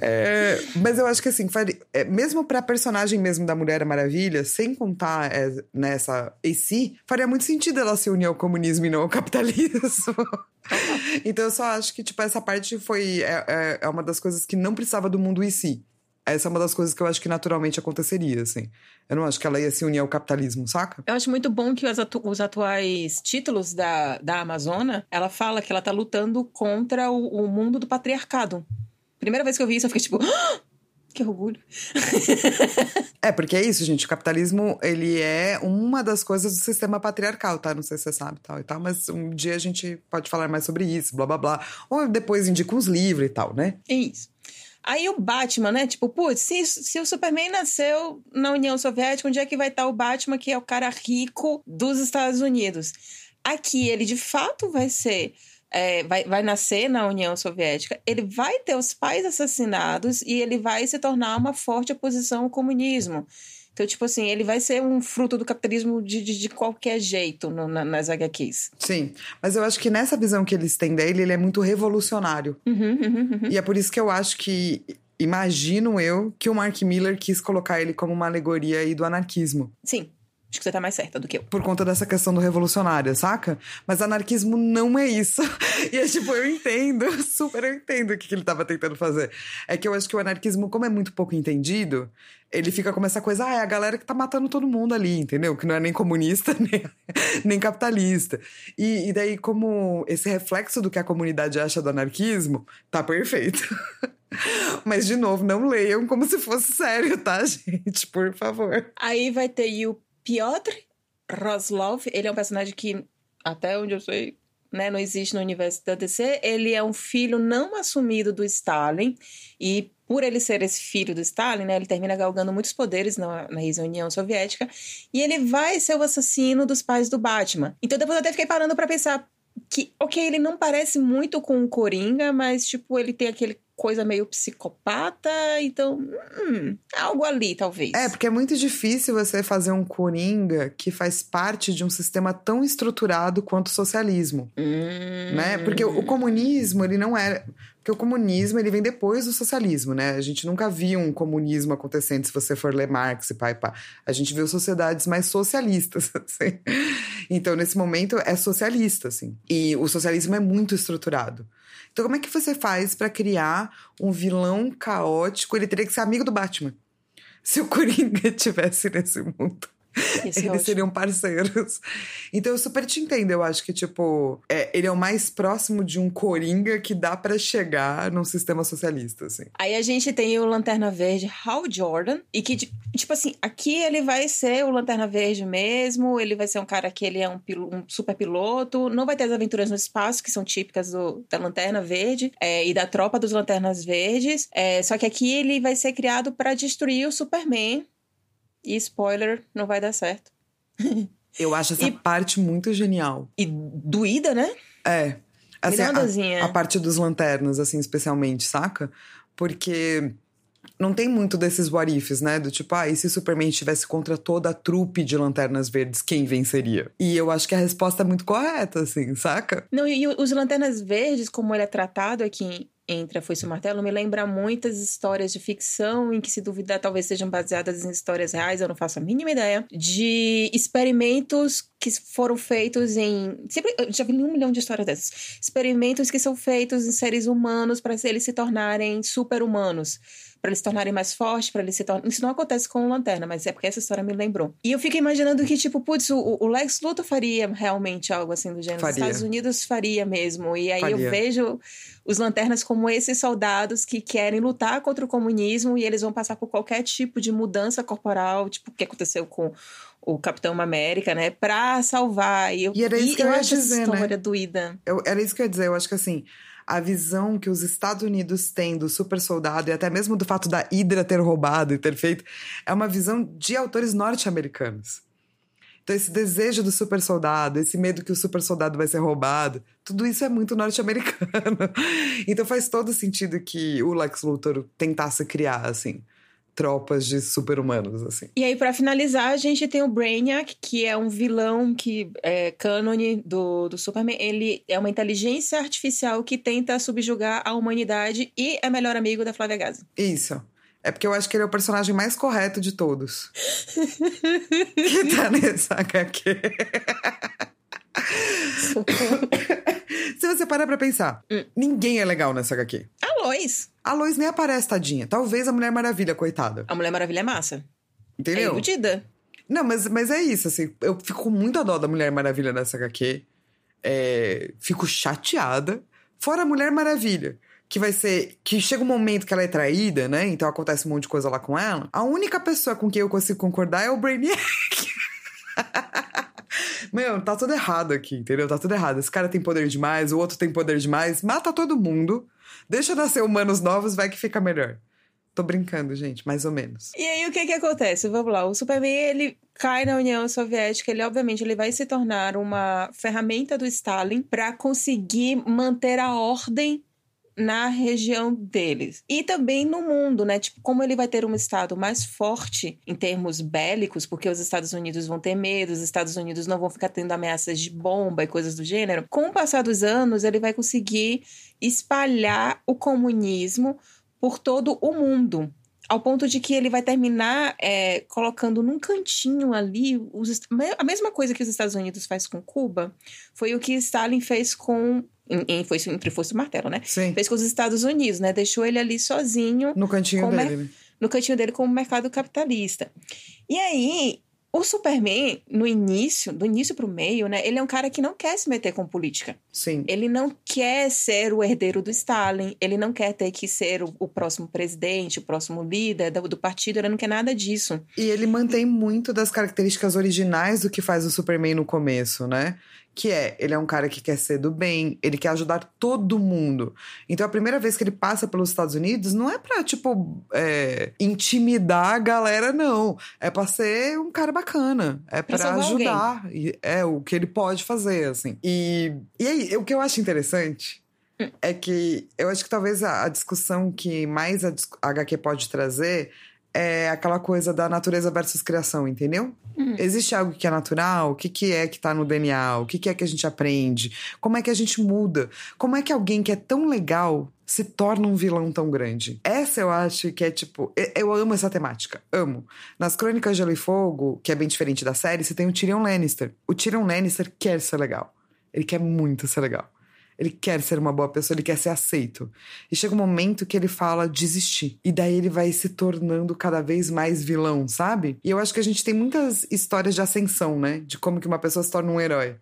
É, mas eu acho que assim, é, mesmo pra personagem mesmo da Mulher Maravilha, sem contar é, nessa AC, faria muito sentido ela se unir ao comunismo e não ao capitalismo. *laughs* então eu só acho que, tipo, essa parte foi. É, é- é uma das coisas que não precisava do mundo em si. Essa é uma das coisas que eu acho que naturalmente aconteceria, assim. Eu não acho que ela ia se unir ao capitalismo, saca? Eu acho muito bom que os, atu- os atuais títulos da, da Amazona, ela fala que ela tá lutando contra o, o mundo do patriarcado. Primeira vez que eu vi isso, eu fiquei tipo, "Ah! que orgulho. *laughs* É, porque é isso, gente. O capitalismo, ele é uma das coisas do sistema patriarcal, tá? Não sei se você sabe tal e tal, mas um dia a gente pode falar mais sobre isso, blá blá blá. Ou depois indica uns livros e tal, né? É isso. Aí o Batman, né? Tipo, putz, se, se o Superman nasceu na União Soviética, onde é que vai estar o Batman, que é o cara rico dos Estados Unidos? Aqui ele de fato vai ser. é, vai, vai nascer na União Soviética, ele vai ter os pais assassinados e ele vai se tornar uma forte oposição ao comunismo. Então, tipo assim, ele vai ser um fruto do capitalismo de, de, de qualquer jeito no, na, nas HQs. Sim, mas eu acho que nessa visão que eles têm dele, ele é muito revolucionário. Uhum, uhum, uhum. E é por isso que eu acho que imagino eu que o Mark Miller quis colocar ele como uma alegoria aí do anarquismo. Sim. Acho que você tá mais certa do que eu. Por conta dessa questão do revolucionário, saca? Mas anarquismo não é isso. *laughs* E é tipo, eu entendo, *laughs* super eu entendo o que ele tava tentando fazer. É que eu acho que o anarquismo, como é muito pouco entendido, ele fica com essa coisa, ah, é a galera que tá matando todo mundo ali, entendeu? Que não é nem comunista, *laughs* nem, nem capitalista. E, e daí, como esse reflexo do que a comunidade acha do anarquismo, tá perfeito. Mas, de novo, não leiam como se fosse sério, tá, gente? Por favor. Aí vai ter o Piotr Roslov, ele é um personagem que, até onde eu sei, né, não existe no universo da DC. Ele é um filho não assumido do Stalin e por ele ser esse filho do Stalin, né, ele termina galgando muitos poderes na, na ex-União Soviética e ele vai ser o assassino dos pais do Batman. Então depois eu até fiquei parando para pensar que, ok, ele não parece muito com o Coringa, mas tipo, ele tem aquele coisa meio psicopata, então, hum, algo ali, talvez. É, porque é muito difícil você fazer um Coringa que faz parte de um sistema tão estruturado quanto o socialismo, hum. né? Porque o, comunismo, ele não era... Porque o comunismo, ele vem depois do socialismo, né? A gente nunca viu um comunismo acontecendo se você for ler Marx e pá e pá. A gente viu sociedades mais socialistas, *laughs* assim. Então, nesse momento, é socialista, assim. E o socialismo é muito estruturado. Então, como é que você faz para criar um vilão caótico? Ele teria que ser amigo do Batman. Se o Coringa *laughs* tivesse nesse mundo. Isso é Eles é seriam parceiros. *laughs* Então eu super te entendo. Eu acho que, tipo, é, ele é o mais próximo de um Coringa que dá para chegar num sistema socialista, assim. Aí a gente tem o Lanterna Verde, Hal Jordan, e que, tipo assim, aqui ele vai ser o Lanterna Verde mesmo, ele vai ser um cara que ele é um, um super piloto, não vai ter as aventuras no espaço, que são típicas do, da Lanterna Verde é, e da tropa dos Lanternas Verdes. É, só que aqui ele vai ser criado para destruir o Superman e spoiler, não vai dar certo. Eu acho essa e, parte muito genial. E doída, né? É. Assim, a, a, parte dos lanternas, assim, especialmente, saca? Porque não tem muito desses what ifs, né? Do tipo, ah, e se Superman estivesse contra toda a trupe de lanternas verdes, quem venceria? E eu acho que a resposta é muito correta, assim, saca? Não, e os lanternas verdes, como ele é tratado aqui entre a Foice e o Martelo me lembra muitas histórias de ficção em que, se duvidar, talvez sejam baseadas em histórias reais, eu não faço a mínima ideia, de experimentos que foram feitos em. Sempre, já vi um milhão de histórias dessas. Experimentos que são feitos em seres humanos para eles se tornarem super-humanos para eles se tornarem mais fortes, para eles se tornarem. Isso não acontece com o Lanterna, mas é porque essa história me lembrou. E eu fico imaginando que, tipo, putz, o, o Lex Luthor faria realmente algo assim do gênero. Faria. Os Estados Unidos faria mesmo. E aí faria. eu vejo os lanternas como esses soldados que querem lutar contra o comunismo e eles vão passar por qualquer tipo de mudança corporal, tipo o que aconteceu com o Capitão América, né, pra salvar. E, eu, e era isso que eu, eu ia dizer, essa história né? doída. Eu, era isso que eu ia dizer, eu acho que assim, a visão que os Estados Unidos têm do super soldado e até mesmo do fato da Hydra ter roubado e ter feito, é uma visão de autores norte-americanos. Então, esse desejo do super soldado, esse medo que o super soldado vai ser roubado, tudo isso é muito norte-americano. *laughs* Então, faz todo sentido que o Lex Luthor tentasse criar, assim, tropas de super-humanos, assim. E aí, para finalizar, a gente tem o Brainiac, que é um vilão que é cânone do, do Superman. Ele é uma inteligência artificial que tenta subjugar a humanidade e é melhor amigo da Flávia Gaza. Isso. É porque eu acho que ele é o personagem mais correto de todos. *laughs* que tá nessa HQ. Você parar pra pensar, hum. ninguém é legal nessa HQ. A Lois. A Lois nem aparece, tadinha. Talvez a Mulher Maravilha, coitada. A Mulher Maravilha é massa. Entendeu? É iludida. Não, mas, mas é isso, assim. Eu fico com muita dó da Mulher Maravilha nessa HQ. É, fico chateada. Fora a Mulher Maravilha que vai ser. Que chega um momento que ela é traída, né? Então acontece um monte de coisa lá com ela. A única pessoa com quem eu consigo concordar é o Brainiac. *laughs* Meu, tá tudo errado aqui, entendeu? Tá tudo errado. Esse cara tem poder demais, o outro tem poder demais, mata todo mundo. Deixa nascer humanos novos, vai que fica melhor. Tô brincando, gente, mais ou menos. E aí, o que que acontece? Vamos lá, o Superman, ele cai na União Soviética, ele obviamente ele vai se tornar uma ferramenta do Stalin para conseguir manter a ordem na região deles. E também no mundo, né? Tipo, como ele vai ter um Estado mais forte em termos bélicos, porque os Estados Unidos vão ter medo, os Estados Unidos não vão ficar tendo ameaças de bomba e coisas do gênero. Com o passar dos anos, ele vai conseguir espalhar o comunismo por todo o mundo ao ponto de que ele vai terminar é, colocando num cantinho ali os, a mesma coisa que os Estados Unidos faz com Cuba foi o que Stalin fez com em, em, foi entre fosse o martelo, né? Sim. Fez com os Estados Unidos, né? Deixou ele ali sozinho no cantinho dele, né? no cantinho dele como mercado capitalista. E aí o Superman, no início, do início pro meio, né? Ele é um cara que não quer se meter com política. Sim. Ele não quer ser o herdeiro do Stalin. Ele não quer ter que ser o, o próximo presidente, o próximo líder do, do, partido. Ele não quer nada disso. E ele mantém muito das características originais do que faz o Superman no começo, né? Que é, ele é um cara que quer ser do bem, ele quer ajudar todo mundo. Então a primeira vez que ele passa pelos Estados Unidos não é pra, tipo, é, intimidar a galera, não. É pra ser um cara bacana. É pra, pra ajudar. Alguém. É o que ele pode fazer, assim. E, e aí, o que eu acho interessante hum. é que eu acho que talvez a, a discussão que mais a, a HQ pode trazer é aquela coisa da natureza versus criação, entendeu? Uhum. Existe algo que é natural? O que, que é que tá no DNA? O que, que é que a gente aprende? Como é que a gente muda? Como é que alguém que é tão legal se torna um vilão tão grande? Essa eu acho que é tipo. Eu amo essa temática. Amo. Nas Crônicas de Gelo e Fogo, que é bem diferente da série, você tem o Tyrion Lannister. O Tyrion Lannister quer ser legal. Ele quer muito ser legal. Ele quer ser uma boa pessoa, ele quer ser aceito. E chega um momento que ele fala desistir. E daí ele vai se tornando cada vez mais vilão, sabe? E eu acho que a gente tem muitas histórias de ascensão, né? De como que uma pessoa se torna um herói.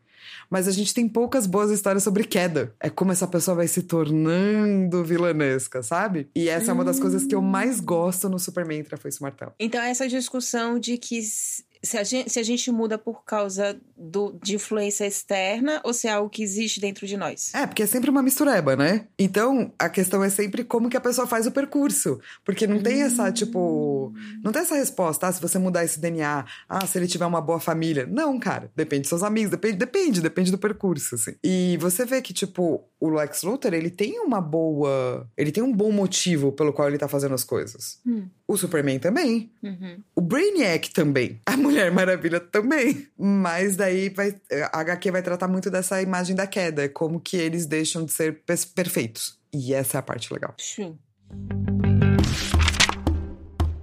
Mas a gente tem poucas boas histórias sobre queda. É como essa pessoa vai se tornando vilanesca, sabe? E essa hum. é uma das coisas que eu mais gosto no Superman Trafoice Martel. Então, essa discussão de que se a, gente, se a gente muda por causa do, de influência externa ou se é algo que existe dentro de nós. É, porque é sempre uma mistureba, né? Então, a questão é sempre como que a pessoa faz o percurso. Porque não tem essa, tipo. Não tem essa resposta, ah, se você mudar esse DNA, ah, se ele tiver uma boa família. Não, cara. Depende dos seus amigos, depende, depende, depende do percurso, assim. E você vê que, tipo, o Lex Luthor, ele tem uma boa. Ele tem um bom motivo pelo qual ele tá fazendo as coisas. Hum. O Superman também. Uhum. O Brainiac também. A Mulher Maravilha também. Mas daí vai, a HQ vai tratar muito dessa imagem da queda, como que eles deixam de ser perfeitos. E essa é a parte legal. Sim.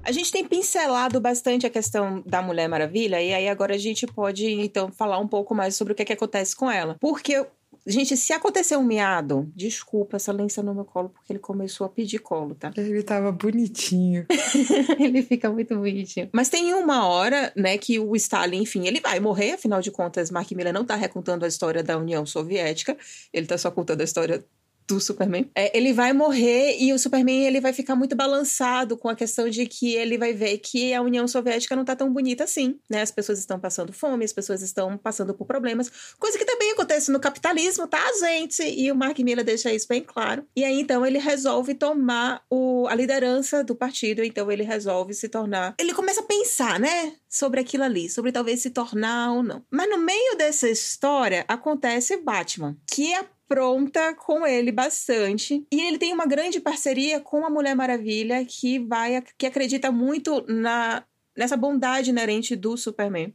A gente tem pincelado bastante a questão da Mulher Maravilha, e aí agora a gente pode, então, falar um pouco mais sobre o que, é que acontece com ela. Porque Gente, se acontecer um miado, desculpa essa lença no meu colo, porque ele começou a pedir colo, tá? *laughs* Ele tava bonitinho. *laughs* ele fica muito bonitinho. Mas tem uma hora, né, que o Stalin, enfim, ele vai morrer, afinal de contas, Mark Miller não tá recontando a história da União Soviética, ele tá só contando a história do Superman. É, ele vai morrer e o Superman ele vai ficar muito balançado com a questão de que ele vai ver que a União Soviética não tá tão bonita assim, né? As pessoas estão passando fome, as pessoas estão passando por problemas, coisa que também acontece no capitalismo, tá, gente? E o Mark Miller deixa isso bem claro. E aí então ele resolve tomar o, a liderança do partido, então ele resolve se tornar. Ele começa a pensar, né? Sobre aquilo ali, sobre talvez se tornar ou não. Mas no meio dessa história acontece Batman, que é pronta com ele bastante. E ele tem uma grande parceria com a Mulher Maravilha, que vai que acredita muito na nessa bondade inerente do Superman.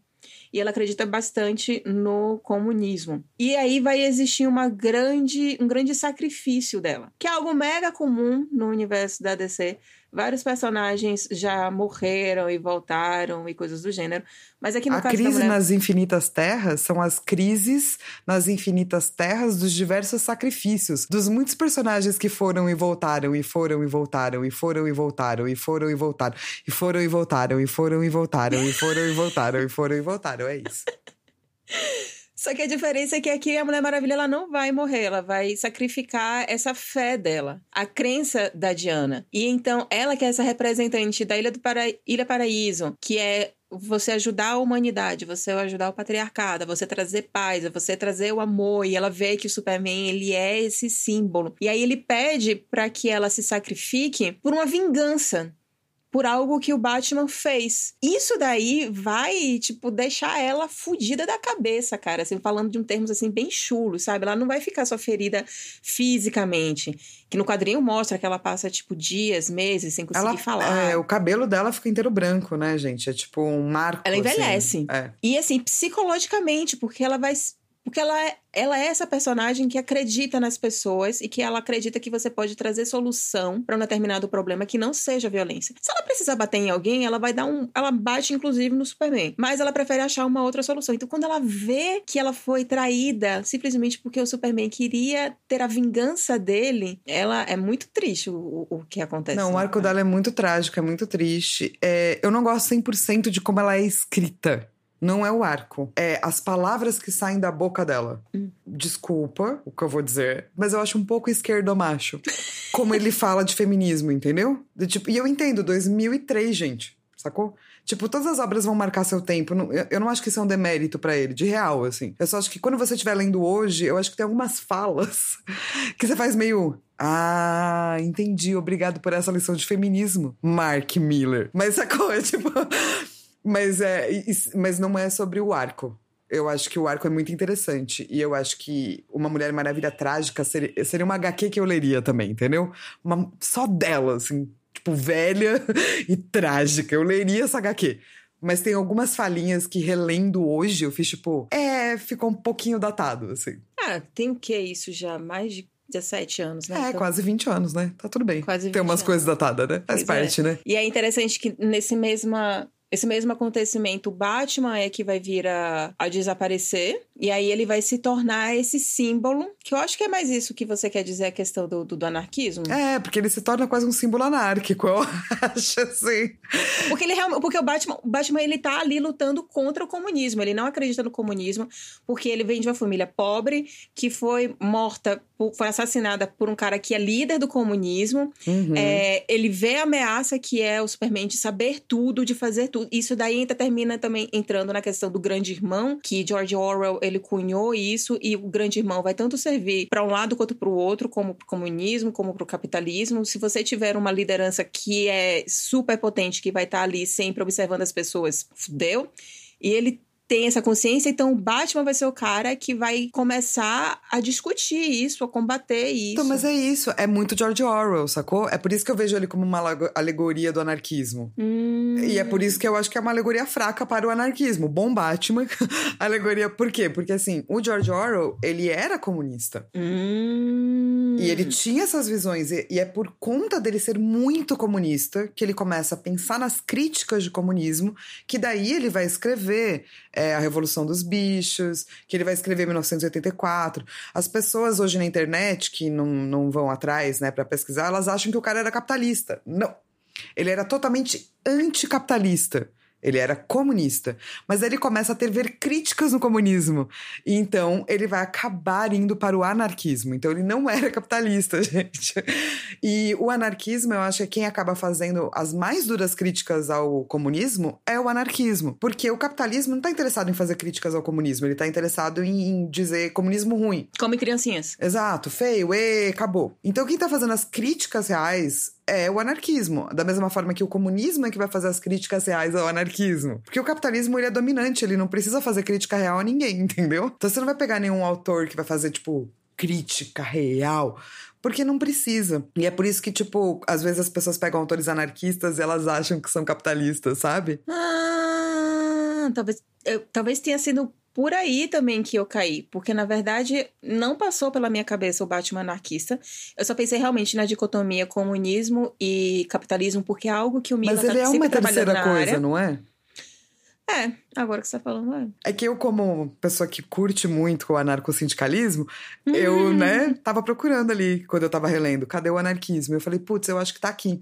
E ela acredita bastante no comunismo. E aí vai existir uma grande, um grande sacrifício dela, que é algo mega comum no universo da DC Vários personagens já morreram e voltaram e coisas do gênero. Mas aqui no A caso crise mulher... nas infinitas terras são as crises nas infinitas terras dos diversos sacrifícios. Dos muitos personagens que foram e voltaram, e foram e voltaram, e foram e voltaram, e foram e voltaram, e foram e voltaram, e foram e voltaram, e foram e voltaram, e foram e voltaram. É isso. *laughs* Só que a diferença é que aqui a Mulher Maravilha ela não vai morrer, ela vai sacrificar essa fé dela, a crença da Diana. E então ela que é essa representante da Ilha do Para... Ilha Paraíso, que é você ajudar a humanidade, você ajudar o patriarcado, você trazer paz, você trazer o amor e ela vê que o Superman ele é esse símbolo. E aí ele pede para que ela se sacrifique por uma vingança por algo que o Batman fez. Isso daí vai, tipo, deixar ela fudida da cabeça, cara. Assim, falando de um termos assim bem chulos, sabe? Ela não vai ficar só ferida fisicamente. Que no quadrinho mostra que ela passa, tipo, dias, meses sem conseguir ela, falar. É, o cabelo dela fica inteiro branco, né, gente? É tipo um marco. Ela envelhece. Assim. É. E assim, psicologicamente, porque ela vai porque ela é, ela é essa personagem que acredita nas pessoas e que ela acredita que você pode trazer solução para um determinado problema que não seja violência. Se ela precisar bater em alguém, ela vai dar um. Ela bate, inclusive, no Superman. Mas ela prefere achar uma outra solução. Então, quando ela vê que ela foi traída simplesmente porque o Superman queria ter a vingança dele, ela é muito triste o, o que acontece. Não, o arco dela é muito trágico, é muito triste. É, eu não gosto 100% de como ela é escrita. Não é o arco. É as palavras que saem da boca dela. Hum. Desculpa o que eu vou dizer, mas eu acho um pouco esquerdo macho. *laughs* Como ele fala de feminismo, entendeu? De, tipo, e eu entendo, 2003, gente. Sacou? Tipo, todas as obras vão marcar seu tempo. Eu não acho que isso é um demérito para ele, de real, assim. Eu só acho que quando você estiver lendo hoje, eu acho que tem algumas falas *laughs* que você faz meio. Ah, entendi. Obrigado por essa lição de feminismo, Mark Miller. Mas sacou? *laughs* É tipo. Mas, é, mas não é sobre o arco. Eu acho que o arco é muito interessante. E eu acho que Uma Mulher Maravilha Trágica seria, seria uma HQ que eu leria também, entendeu? Uma, só dela, assim. Tipo, velha *laughs* e trágica. Eu leria essa HQ. Mas tem algumas falinhas que, relendo hoje, eu fiz tipo. É, ficou um pouquinho datado, assim. Ah, tem o que isso já? Mais de 17 anos, né? É, então... quase 20 anos, né? Tá tudo bem. Quase 20 Tem umas anos. coisas datadas, né? Faz pois é. parte, é. né? E é interessante que nesse mesma esse mesmo acontecimento, o Batman é que vai vir a, a desaparecer. E aí ele vai se tornar esse símbolo, que eu acho que é mais isso que você quer dizer, a questão do, do, do anarquismo. É, porque ele se torna quase um símbolo anárquico, eu *laughs* acho, assim. Porque, ele realmente, porque o Batman, o Batman, ele tá ali lutando contra o comunismo. Ele não acredita no comunismo, porque ele vem de uma família pobre, que foi morta, foi assassinada por um cara que é líder do comunismo. Uhum. É, ele vê a ameaça que é o Superman de saber tudo, de fazer tudo. Isso daí termina também entrando na questão do grande irmão, que George Orwell ele cunhou isso e o grande irmão vai tanto servir para um lado quanto para o outro, como para o comunismo, como para o capitalismo. Se você tiver uma liderança que é super potente, que vai estar tá ali sempre observando as pessoas, fudeu. E ele tem essa consciência, então o Batman vai ser o cara que vai começar a discutir isso, a combater isso. Então, mas é isso, é muito George Orwell, sacou? É por isso que eu vejo ele como uma alegoria do anarquismo. Hum. E é por isso que eu acho que é uma alegoria fraca para o anarquismo. Bom Batman, *laughs* alegoria. Por quê? Porque assim, o George Orwell, ele era comunista. Hum. E ele tinha essas visões. E, e é por conta dele ser muito comunista que ele começa a pensar nas críticas de comunismo, que daí ele vai escrever é, A Revolução dos Bichos, que ele vai escrever em 1984. As pessoas hoje na internet que não, não vão atrás, né, para pesquisar, elas acham que o cara era capitalista. Não. Ele era totalmente anticapitalista. Ele era comunista. Mas ele começa a ter ver críticas no comunismo. E então ele vai acabar indo para o anarquismo. Então ele não *laughs* era capitalista, *laughs* gente. E o anarquismo, eu acho que quem acaba fazendo as mais duras críticas ao comunismo é o anarquismo. Porque o capitalismo não está interessado em fazer críticas ao comunismo. Ele está interessado em dizer comunismo ruim. Come criancinhas. Exato, feio, e acabou. Então quem está fazendo as críticas reais é o anarquismo. Da mesma forma que o comunismo é que vai fazer as críticas reais ao anarquismo. Porque o capitalismo ele é dominante, ele não precisa fazer crítica real a ninguém, *laughs* entendeu? Então você não vai pegar nenhum autor que vai fazer, tipo, crítica real. Porque não precisa. E é por isso que, tipo, às vezes as pessoas pegam autores anarquistas e elas acham que são capitalistas, sabe? Ah, talvez, eu, talvez tenha sido por aí também que eu caí, porque na verdade não passou pela minha cabeça o Batman anarquista. Eu só pensei realmente na dicotomia comunismo e capitalismo, porque é algo que o Mila Mas ele tá é uma terceira coisa, área. não é? É, agora que você tá falando, é. É que eu, como pessoa que curte muito o anarcossindicalismo, hum. eu, né, tava procurando ali, quando eu tava relendo, cadê o anarquismo? Eu falei, putz, eu acho que tá aqui.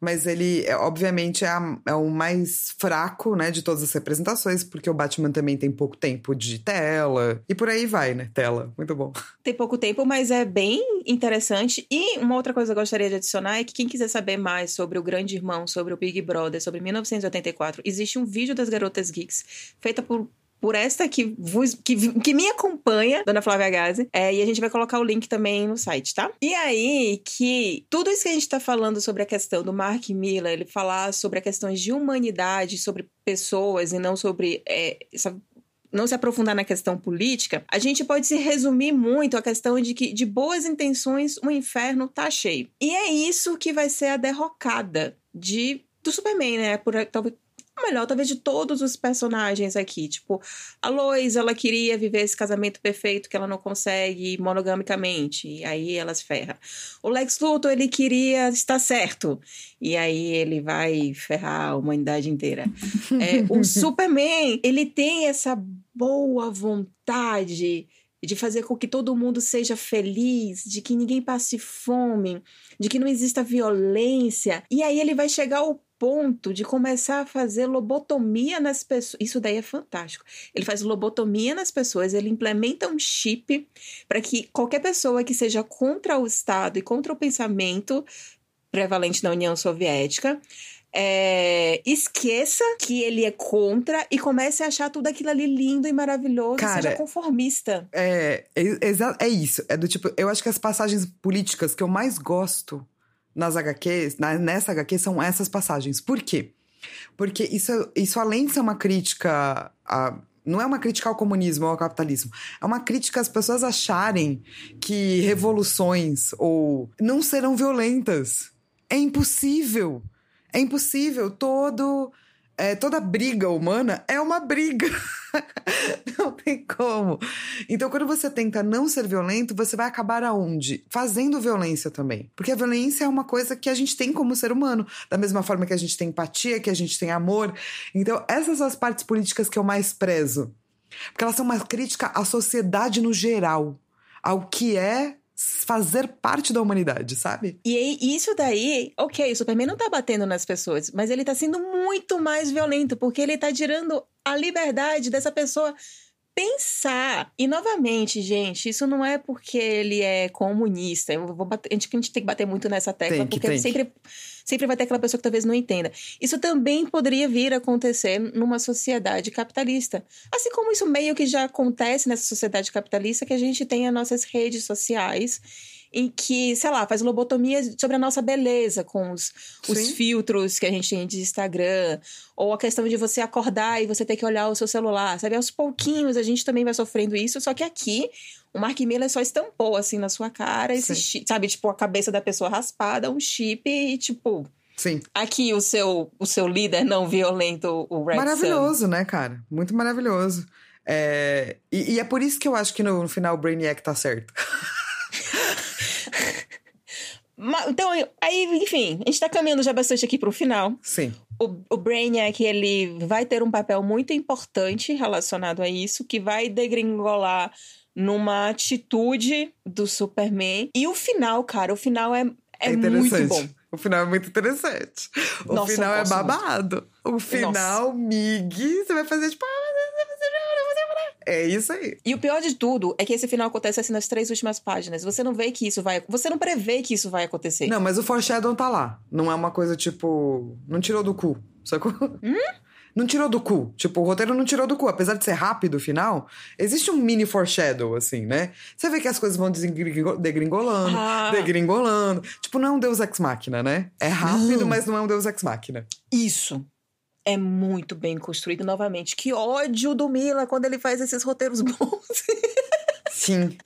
Mas ele, é, obviamente, é, a, é, o mais fraco, né, de todas as representações, porque o Batman também tem pouco tempo de tela. E por aí vai, né? Tela. Muito bom. *laughs* Tem pouco tempo, mas é bem interessante. E uma outra coisa que eu gostaria de adicionar é que quem quiser saber mais sobre o Grande Irmão, sobre o Big Brother, sobre 1984, existe um vídeo das Garotas Geeks, feita por por esta que, vos, que, que me acompanha, Dona Flávia Gazi. É, e a gente vai colocar o link também no site, tá? E aí que tudo isso que a gente tá falando sobre a questão do Mark Miller, ele falar sobre a questão de humanidade, sobre pessoas e não sobre é, essa não se aprofundar na questão política, a gente pode se resumir muito a questão de que de boas intenções o inferno tá cheio. E é isso que vai ser a derrocada de do Superman, né? Por, talvez melhor, talvez, de todos os personagens aqui. Tipo, a Lois, ela queria viver esse casamento perfeito que ela não consegue monogamicamente, e aí ela se ferra. O Lex Luthor, ele queria estar certo, e aí ele vai ferrar a humanidade inteira. é, o *laughs* Superman, ele tem essa boa vontade de fazer com que todo mundo seja feliz, de que ninguém passe fome, de que não exista violência. E aí ele vai chegar ao ponto de começar a fazer lobotomia nas pessoas. Isso daí é fantástico. Ele faz lobotomia nas pessoas, ele implementa um chip para que qualquer pessoa que seja contra o Estado e contra o pensamento prevalente na União Soviética é, esqueça que ele é contra e comece a achar tudo aquilo ali lindo e maravilhoso, Cara, seja conformista. É, é, é, é isso. É do tipo, eu acho que as passagens políticas que eu mais gosto nas HQs, na, nessa HQ, são essas passagens. Por quê? Porque isso, isso além de ser uma crítica a, não é uma crítica ao comunismo ou ao capitalismo. É uma crítica às pessoas acharem que revoluções ou não serão violentas. É impossível. É impossível. Todo é, toda briga humana é uma briga. *laughs* não tem como. Então, quando você tenta não ser violento, você vai acabar aonde? Fazendo violência também. Porque a violência é uma coisa que a gente tem como ser humano. Da mesma forma que a gente tem empatia, que a gente tem amor. Então, essas são as partes políticas que eu mais prezo. Porque elas são uma crítica à sociedade no geral. Ao que é fazer parte da humanidade, sabe? E isso daí, ok, o Superman não tá batendo nas pessoas, mas ele tá sendo muito mais violento, porque ele tá tirando a liberdade dessa pessoa pensar. E novamente, gente, isso não é porque ele é comunista. Eu vou bater, a, gente, a gente tem que bater muito nessa tecla, que, porque sempre, sempre vai ter aquela pessoa que talvez não entenda. Isso também poderia vir a acontecer numa sociedade capitalista. Assim como isso meio que já acontece nessa sociedade capitalista, que a gente tem as nossas redes sociais em que, sei lá, faz lobotomia sobre a nossa beleza, com os, os filtros que a gente tem de Instagram, ou a questão de você acordar e você ter que olhar o seu celular, sabe? Aos pouquinhos a gente também vai sofrendo isso, só que aqui o Mark Miller só estampou assim na sua cara, esse chip, sabe? Tipo, a cabeça da pessoa raspada, um chip e tipo. Sim. Aqui o seu, o seu líder não violento, o Red Maravilhoso, Sun. né, cara? Muito maravilhoso. É... E, e, é por isso que eu acho que no, no final o Brainiac tá certo. *laughs* Então, aí, enfim, a gente tá caminhando já bastante aqui pro final. Sim. O, o Brainiac, ele vai ter um papel muito importante relacionado a isso, que vai degringolar numa atitude do Superman. E o final, cara, o final é, é, é muito bom. O final é muito interessante. O Nossa, final é babado. Muito. O final, Nossa. Mig, você vai fazer tipo. É isso aí. E o pior de tudo é que esse final acontece assim nas três últimas páginas. Você não vê que isso vai. Você não prevê que isso vai acontecer. Não, mas o foreshadow tá lá. Não é uma coisa tipo. Não tirou do cu. Sacou? Hum? *laughs* Não tirou do cu. Tipo, o roteiro não tirou do cu. Apesar de ser rápido o final, existe um mini foreshadow, assim, né? Você vê que as coisas vão degringolando, ah. degringolando. Tipo, não é um Deus Ex Machina, né? É rápido, não. mas não é um Deus Ex Machina. Isso é muito bem construído novamente. Que ódio do Mila quando ele faz esses roteiros *laughs* bons. Sim.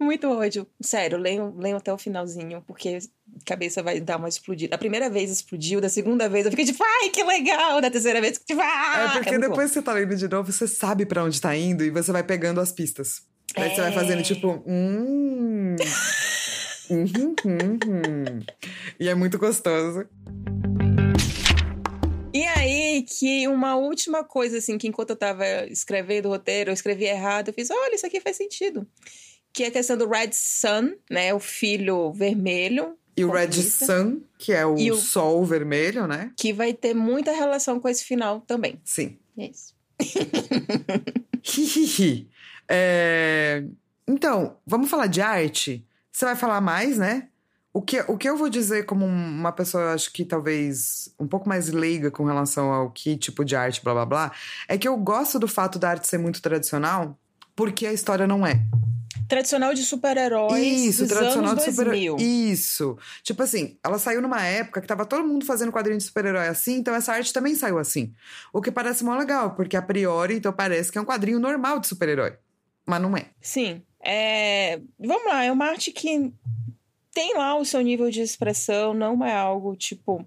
muito ódio. Sério, leio, leio até o finalzinho, porque a cabeça vai dar uma explodida. A primeira vez explodiu, da segunda vez eu fiquei tipo, ai, que legal! Da terceira vez, tipo, ah! É porque é depois bom. você tá lendo de novo, você sabe para onde tá indo e você vai pegando as pistas. Aí é... você vai fazendo tipo, hum. uhum, *laughs* uhum, uhum. E é muito gostoso. Aí que uma última coisa, assim, que enquanto eu tava escrevendo o roteiro, eu escrevi errado, eu fiz, olha, isso aqui faz sentido. Que é a questão do Red Sun, né? O filho vermelho. E o Red Sun, que é o, o sol vermelho, né? Que vai ter muita relação com esse final também. Sim. É isso. *laughs* é... Então, vamos falar de arte? Você vai falar mais, né? O que, o que eu vou dizer como uma pessoa, acho que talvez um pouco mais leiga com relação ao que tipo de arte, blá blá blá, é que eu gosto do fato da arte ser muito tradicional, porque a história não é. Tradicional de super-heróis. Isso, tradicional de super-herói. 2000. Isso. Tipo assim, ela saiu numa época que tava todo mundo fazendo quadrinho de super-herói assim, então essa arte também saiu assim. O que parece mó legal, porque a priori, então parece que é um quadrinho normal de super-herói. Mas não é. Sim. É... Vamos lá, é uma arte que tem lá o seu nível de expressão, não é algo tipo.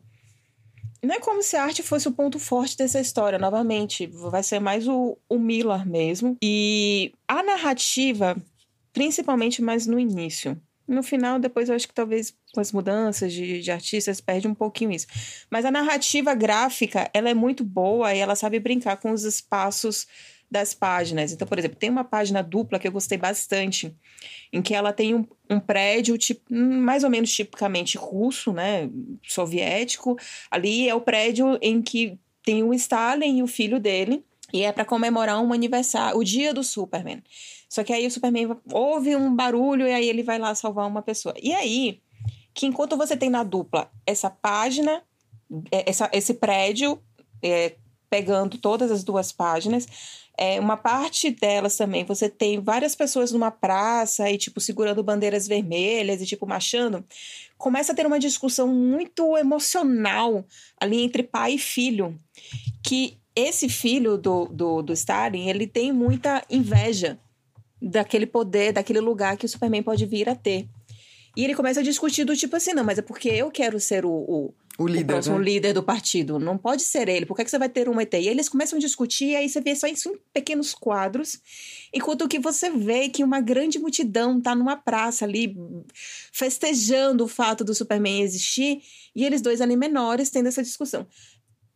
Não é como se a arte fosse o ponto forte dessa história, novamente. Vai ser mais o, o Miller mesmo. E a narrativa, principalmente mais no início. No final, depois eu acho que talvez com as mudanças de, de artistas perde um pouquinho isso. Mas a narrativa gráfica, ela é muito boa e ela sabe brincar com os espaços das páginas. Então, por exemplo, tem uma página dupla que eu gostei bastante, em que ela tem um, um prédio tipo, mais ou menos tipicamente russo, né, soviético. Ali é o prédio em que tem o Stalin e o filho dele, e é para comemorar um aniversário, o dia do Superman. Só que aí o Superman ouve um barulho e aí ele vai lá salvar uma pessoa. E aí, que enquanto você tem na dupla essa página, é, essa, esse prédio, é, pegando todas as duas páginas, é, uma parte delas também, você tem várias pessoas numa praça e, tipo, segurando bandeiras vermelhas e, tipo, marchando. Começa a ter uma discussão muito emocional ali entre pai e filho. Que esse filho do, do, do Stalin, ele tem muita inveja daquele poder, daquele lugar que o Superman pode vir a ter. E ele começa a discutir do tipo assim, não, mas é porque eu quero ser o, o, O líder, o próximo né? líder do partido. Não pode ser ele. Por que, que você vai ter um ET? E eles começam a discutir, e aí você vê só isso em pequenos quadros. Enquanto que você vê que uma grande multidão tá numa praça ali, festejando o fato do Superman existir, e eles dois ali menores tendo essa discussão.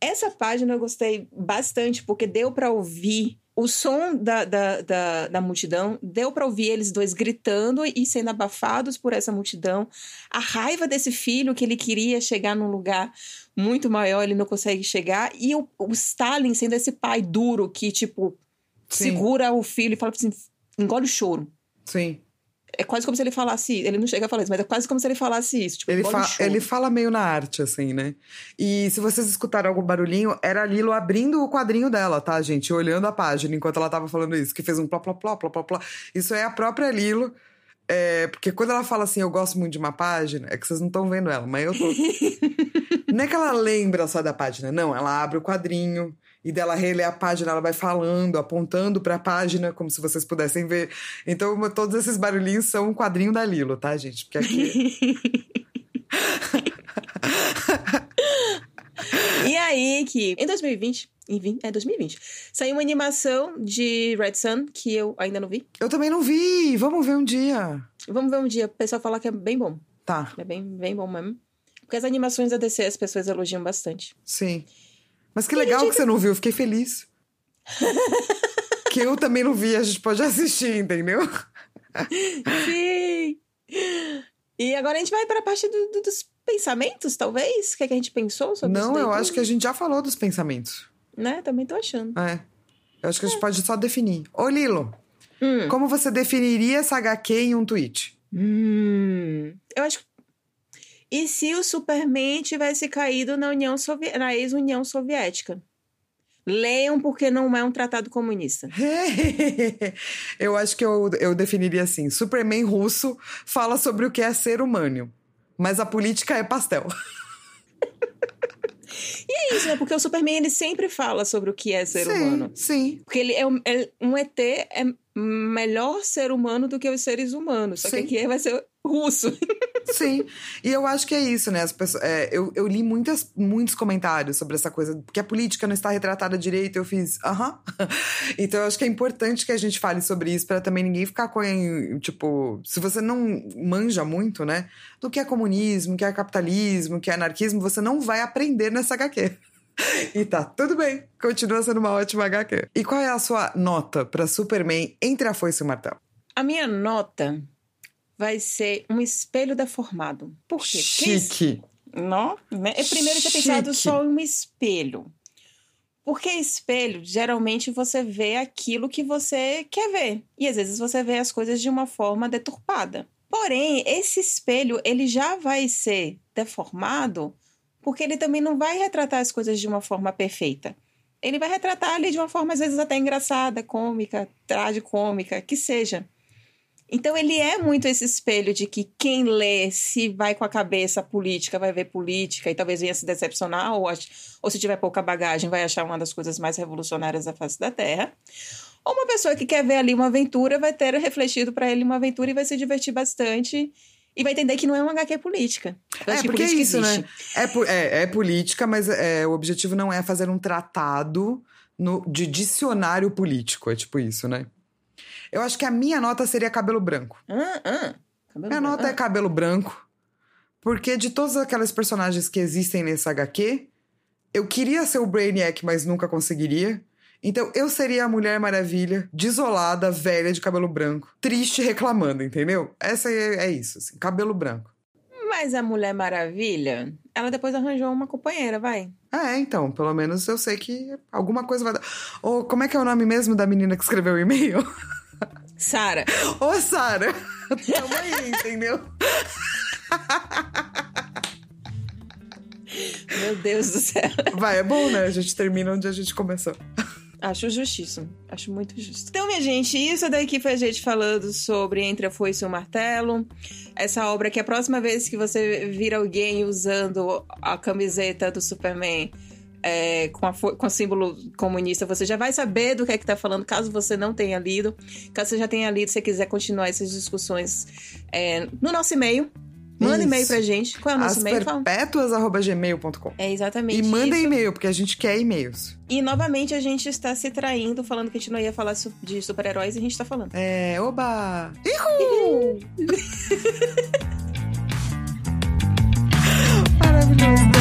Essa página eu gostei bastante, porque deu para ouvir o som da, da, da, da multidão, deu para ouvir eles dois gritando e sendo abafados por essa multidão. A raiva desse filho que ele queria chegar num lugar muito maior, ele não consegue chegar. E o, o Stalin sendo esse pai duro que, tipo, Sim. segura o filho e fala assim: engole o choro. Sim. É quase como se ele falasse. Ele não chega a falar isso, mas é quase como se ele falasse isso. Tipo, Ele, fa ele fala meio na arte, assim, né? E se vocês escutaram algum barulhinho, era a Lilo abrindo o quadrinho dela, tá, gente? Olhando a página enquanto ela tava falando isso, que fez um plá, plá, plá, plá, plá, plá. Isso é a própria Lilo. É, porque quando ela fala assim, eu gosto muito de uma página, é que vocês não estão vendo ela, mas eu tô. *laughs* não é que ela lembra só da página, não. Ela abre o quadrinho e dela relê a página, ela vai falando, apontando pra página, como se vocês pudessem ver. Então, todos esses barulhinhos são um quadrinho da Lilo, tá, gente? Porque aqui. *laughs* E aí que em 2020, em 20, é 2020, saiu uma animação de Red Sun que eu ainda não vi. eu também não vi! Vamos ver um dia. Vamos ver um dia, o pessoal fala que é bem bom. Tá, É bem, bem bom mesmo. Porque as animações da DC as pessoas elogiam bastante. sim. Mas que legal que você não viu, fiquei feliz. que eu também não vi, a gente pode assistir, entendeu? Sim! E agora a gente vai para a parte do- do- dos pensamentos, talvez? O que, é que a gente pensou sobre isso? Não, eu acho que a gente já falou dos pensamentos. Né? Também tô achando. É. Eu acho que a gente pode só definir. Ô, Lilo, Hum. como você definiria essa HQ em um tweet? Hum. Eu acho. E se o Superman tivesse caído na União Sovi... na ex-União Soviética? Leiam porque não é um tratado comunista. *laughs* eu acho que eu, eu definiria assim: Superman russo fala sobre o que é ser humano, mas a política é pastel. E é isso, né? Porque o Superman ele sempre fala sobre o que é ser sim, humano. Sim. Porque ele é um, é- um ET é melhor ser humano do que os seres humanos. Só Sim. que aqui vai ser russo. *laughs* Sim, e eu acho que é isso, né? As pessoas, é, eu, eu li muitas, muitos comentários sobre essa coisa, que a política não está retratada direito. Eu fiz, aham. *laughs* Então eu acho que é importante que a gente fale sobre isso para também ninguém ficar com, tipo, se você não manja muito, né? Do que é comunismo, que é capitalismo, que é anarquismo, você não vai aprender nessa HQ. *laughs* E tá tudo bem, continua sendo uma ótima HQ. E qual é a sua nota pra Superman entre a foice e o martelo? A minha nota vai ser um espelho deformado. Por quê? Chique. Não, né? Eu primeiro tinha pensado só em um espelho. Porque espelho, geralmente você vê aquilo que você quer ver. E às vezes você vê as coisas de uma forma deturpada. Porém, esse espelho, ele já vai ser deformado porque ele também não vai retratar as coisas de uma forma perfeita. Ele vai retratar ali de uma forma, às vezes, até engraçada, cômica, tragicômica, que seja. Então, ele é muito esse espelho de que quem lê, se vai com a cabeça política, vai ver política e talvez venha se decepcionar, ou, ou se tiver pouca bagagem, vai achar uma das coisas mais revolucionárias da face da Terra. Ou uma pessoa que quer ver ali uma aventura vai ter refletido para ele uma aventura e vai se divertir bastante e vai entender que não é uma HQ política. Eu é, porque é isso, existe. né? É, é, é política, mas é, o objetivo não é fazer um tratado no, de dicionário político. É tipo isso, né? Eu acho que a minha nota seria cabelo branco. Ah, ah. Cabelo minha nota é cabelo branco. Porque de todas aquelas personagens que existem nesse HQ, eu queria ser o Brainiac, mas nunca conseguiria. Então eu seria a Mulher Maravilha, desolada, velha, de cabelo branco, triste, reclamando, entendeu? Essa é, é isso, assim, cabelo branco. Mas a Mulher Maravilha, ela depois arranjou uma companheira, vai. É, então, pelo menos eu sei que alguma coisa vai dar. Ou como é que é o nome mesmo da menina que escreveu o e-mail? *laughs* Sara. Ô, Sara, *laughs* tamo aí, entendeu? Meu Deus do céu. Vai, é bom, né? A gente termina onde a gente começou. Acho justíssimo. Acho muito justo. Então, minha gente, isso daqui foi a gente falando sobre Entre a Foice e o Martelo. Essa obra que a próxima vez que você vir alguém usando a camiseta do Superman é, com, a, com o símbolo comunista, você já vai saber do que é que tá falando, caso você não tenha lido. Caso você já tenha lido, se você quiser continuar essas discussões é, no nosso e-mail, Manda e-mail pra gente. Qual é o nosso e-mail? perpétuas.gmail.com É exatamente E manda e-mail, porque a gente quer e-mails. E novamente a gente está se traindo, falando que a gente não ia falar de super-heróis e a gente tá falando. É, oba! Ihu! *laughs* Maravilhoso.